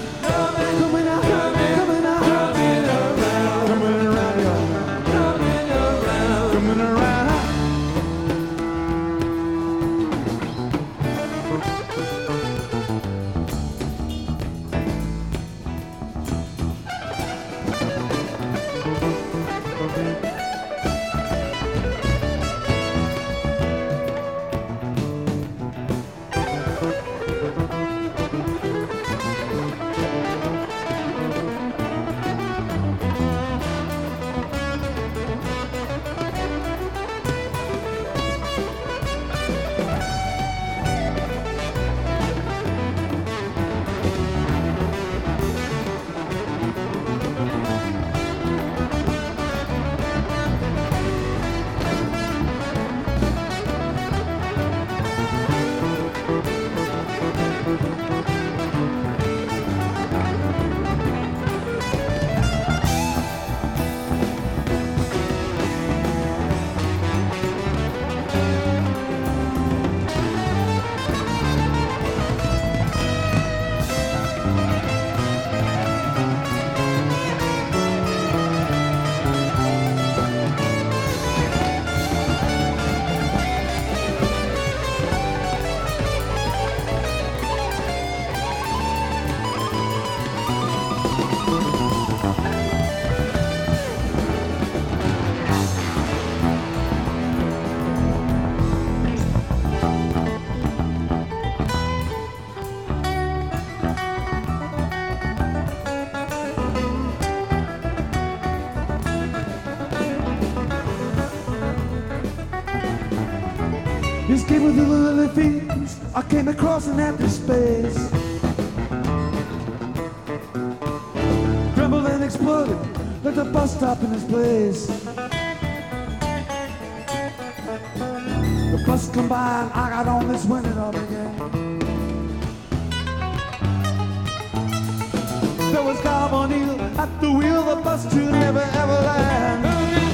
In empty space. Trembled and exploded like the bus stop in this place. The bus come by and I got on this when it again. There was carbon at the wheel, the bus to never ever land.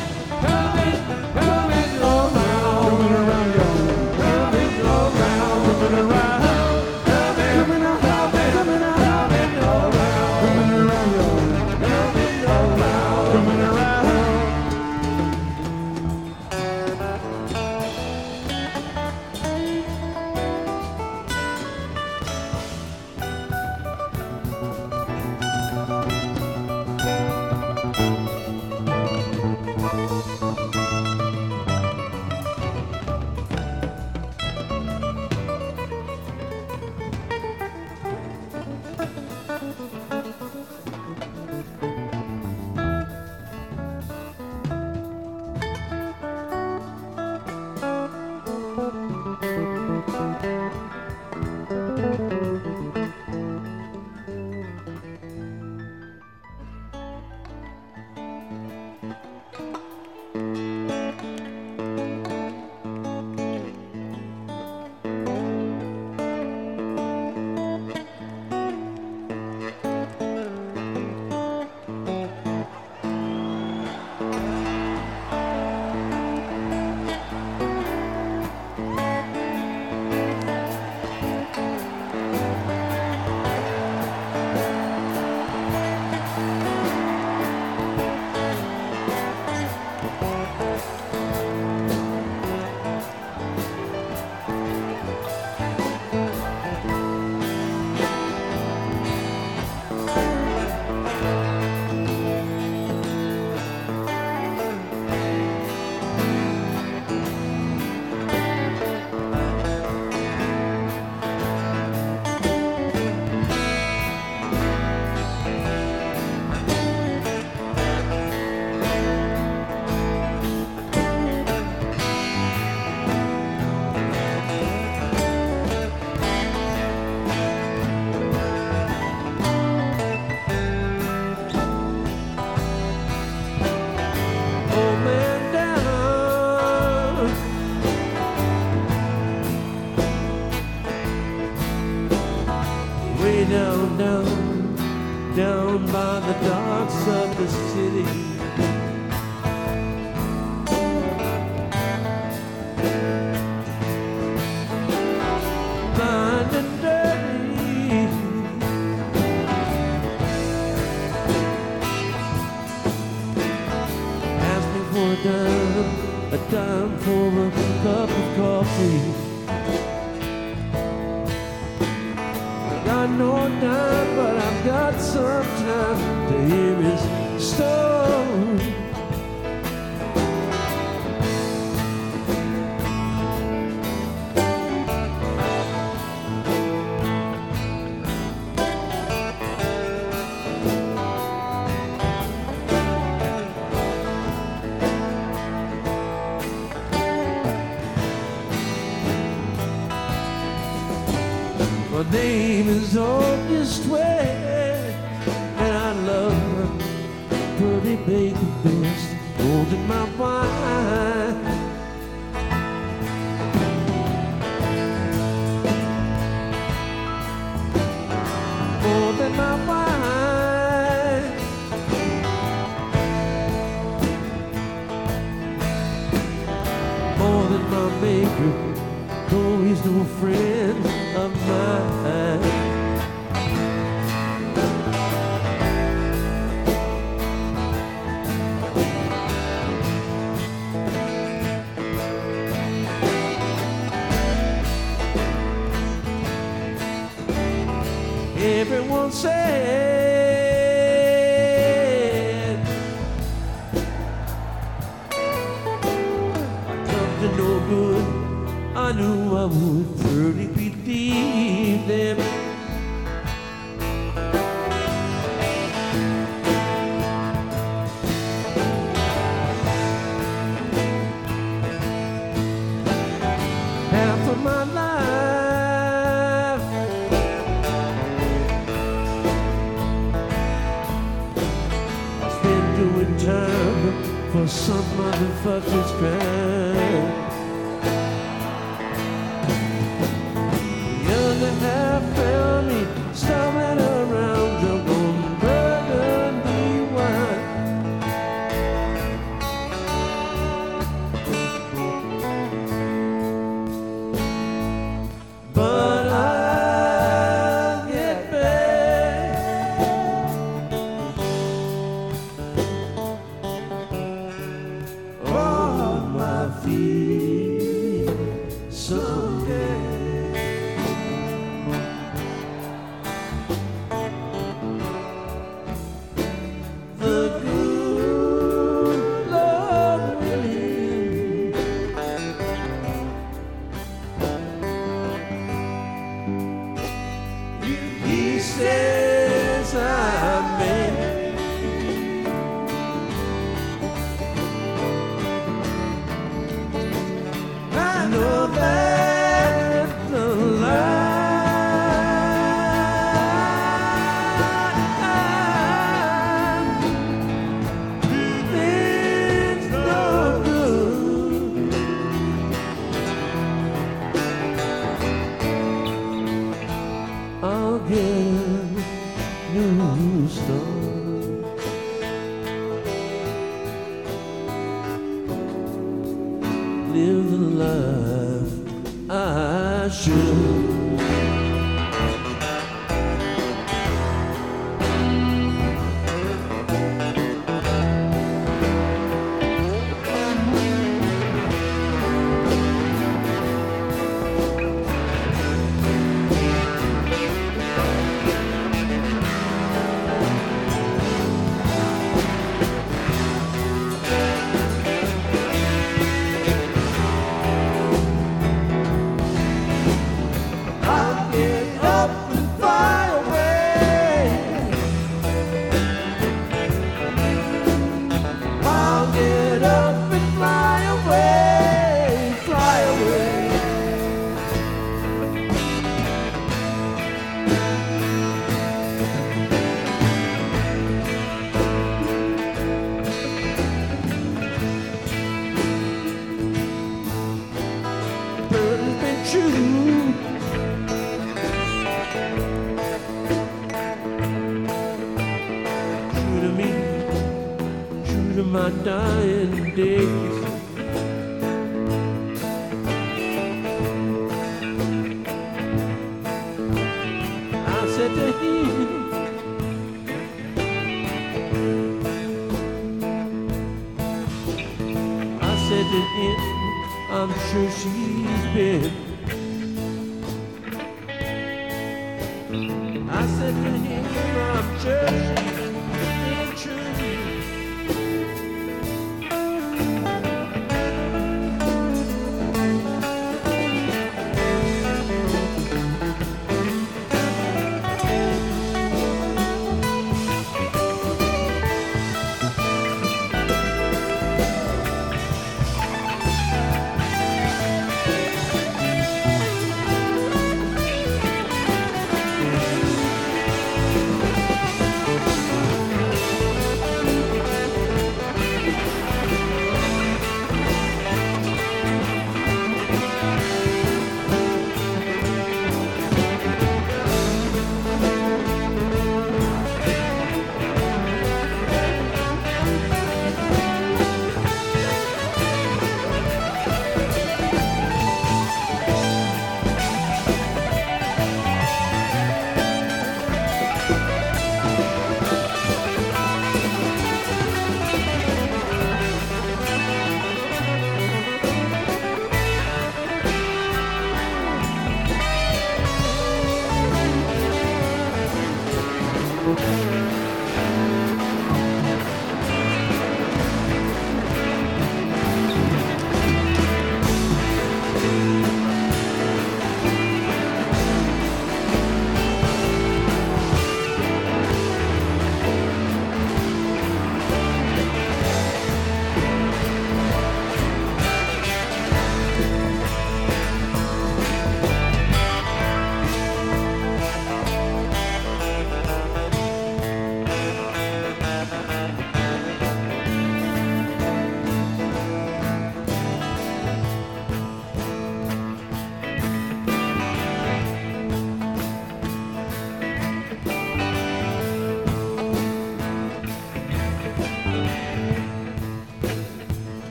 New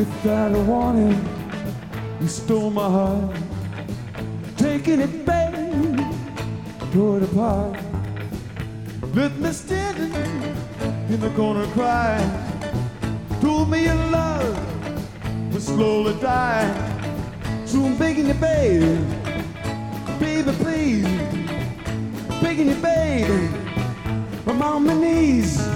without a warning. You stole my heart, taking it back, tore it apart. Left me standing in the corner crying. Told me your love was slowly dying. So I'm begging you, baby, baby, please, begging you, baby, I'm on my knees.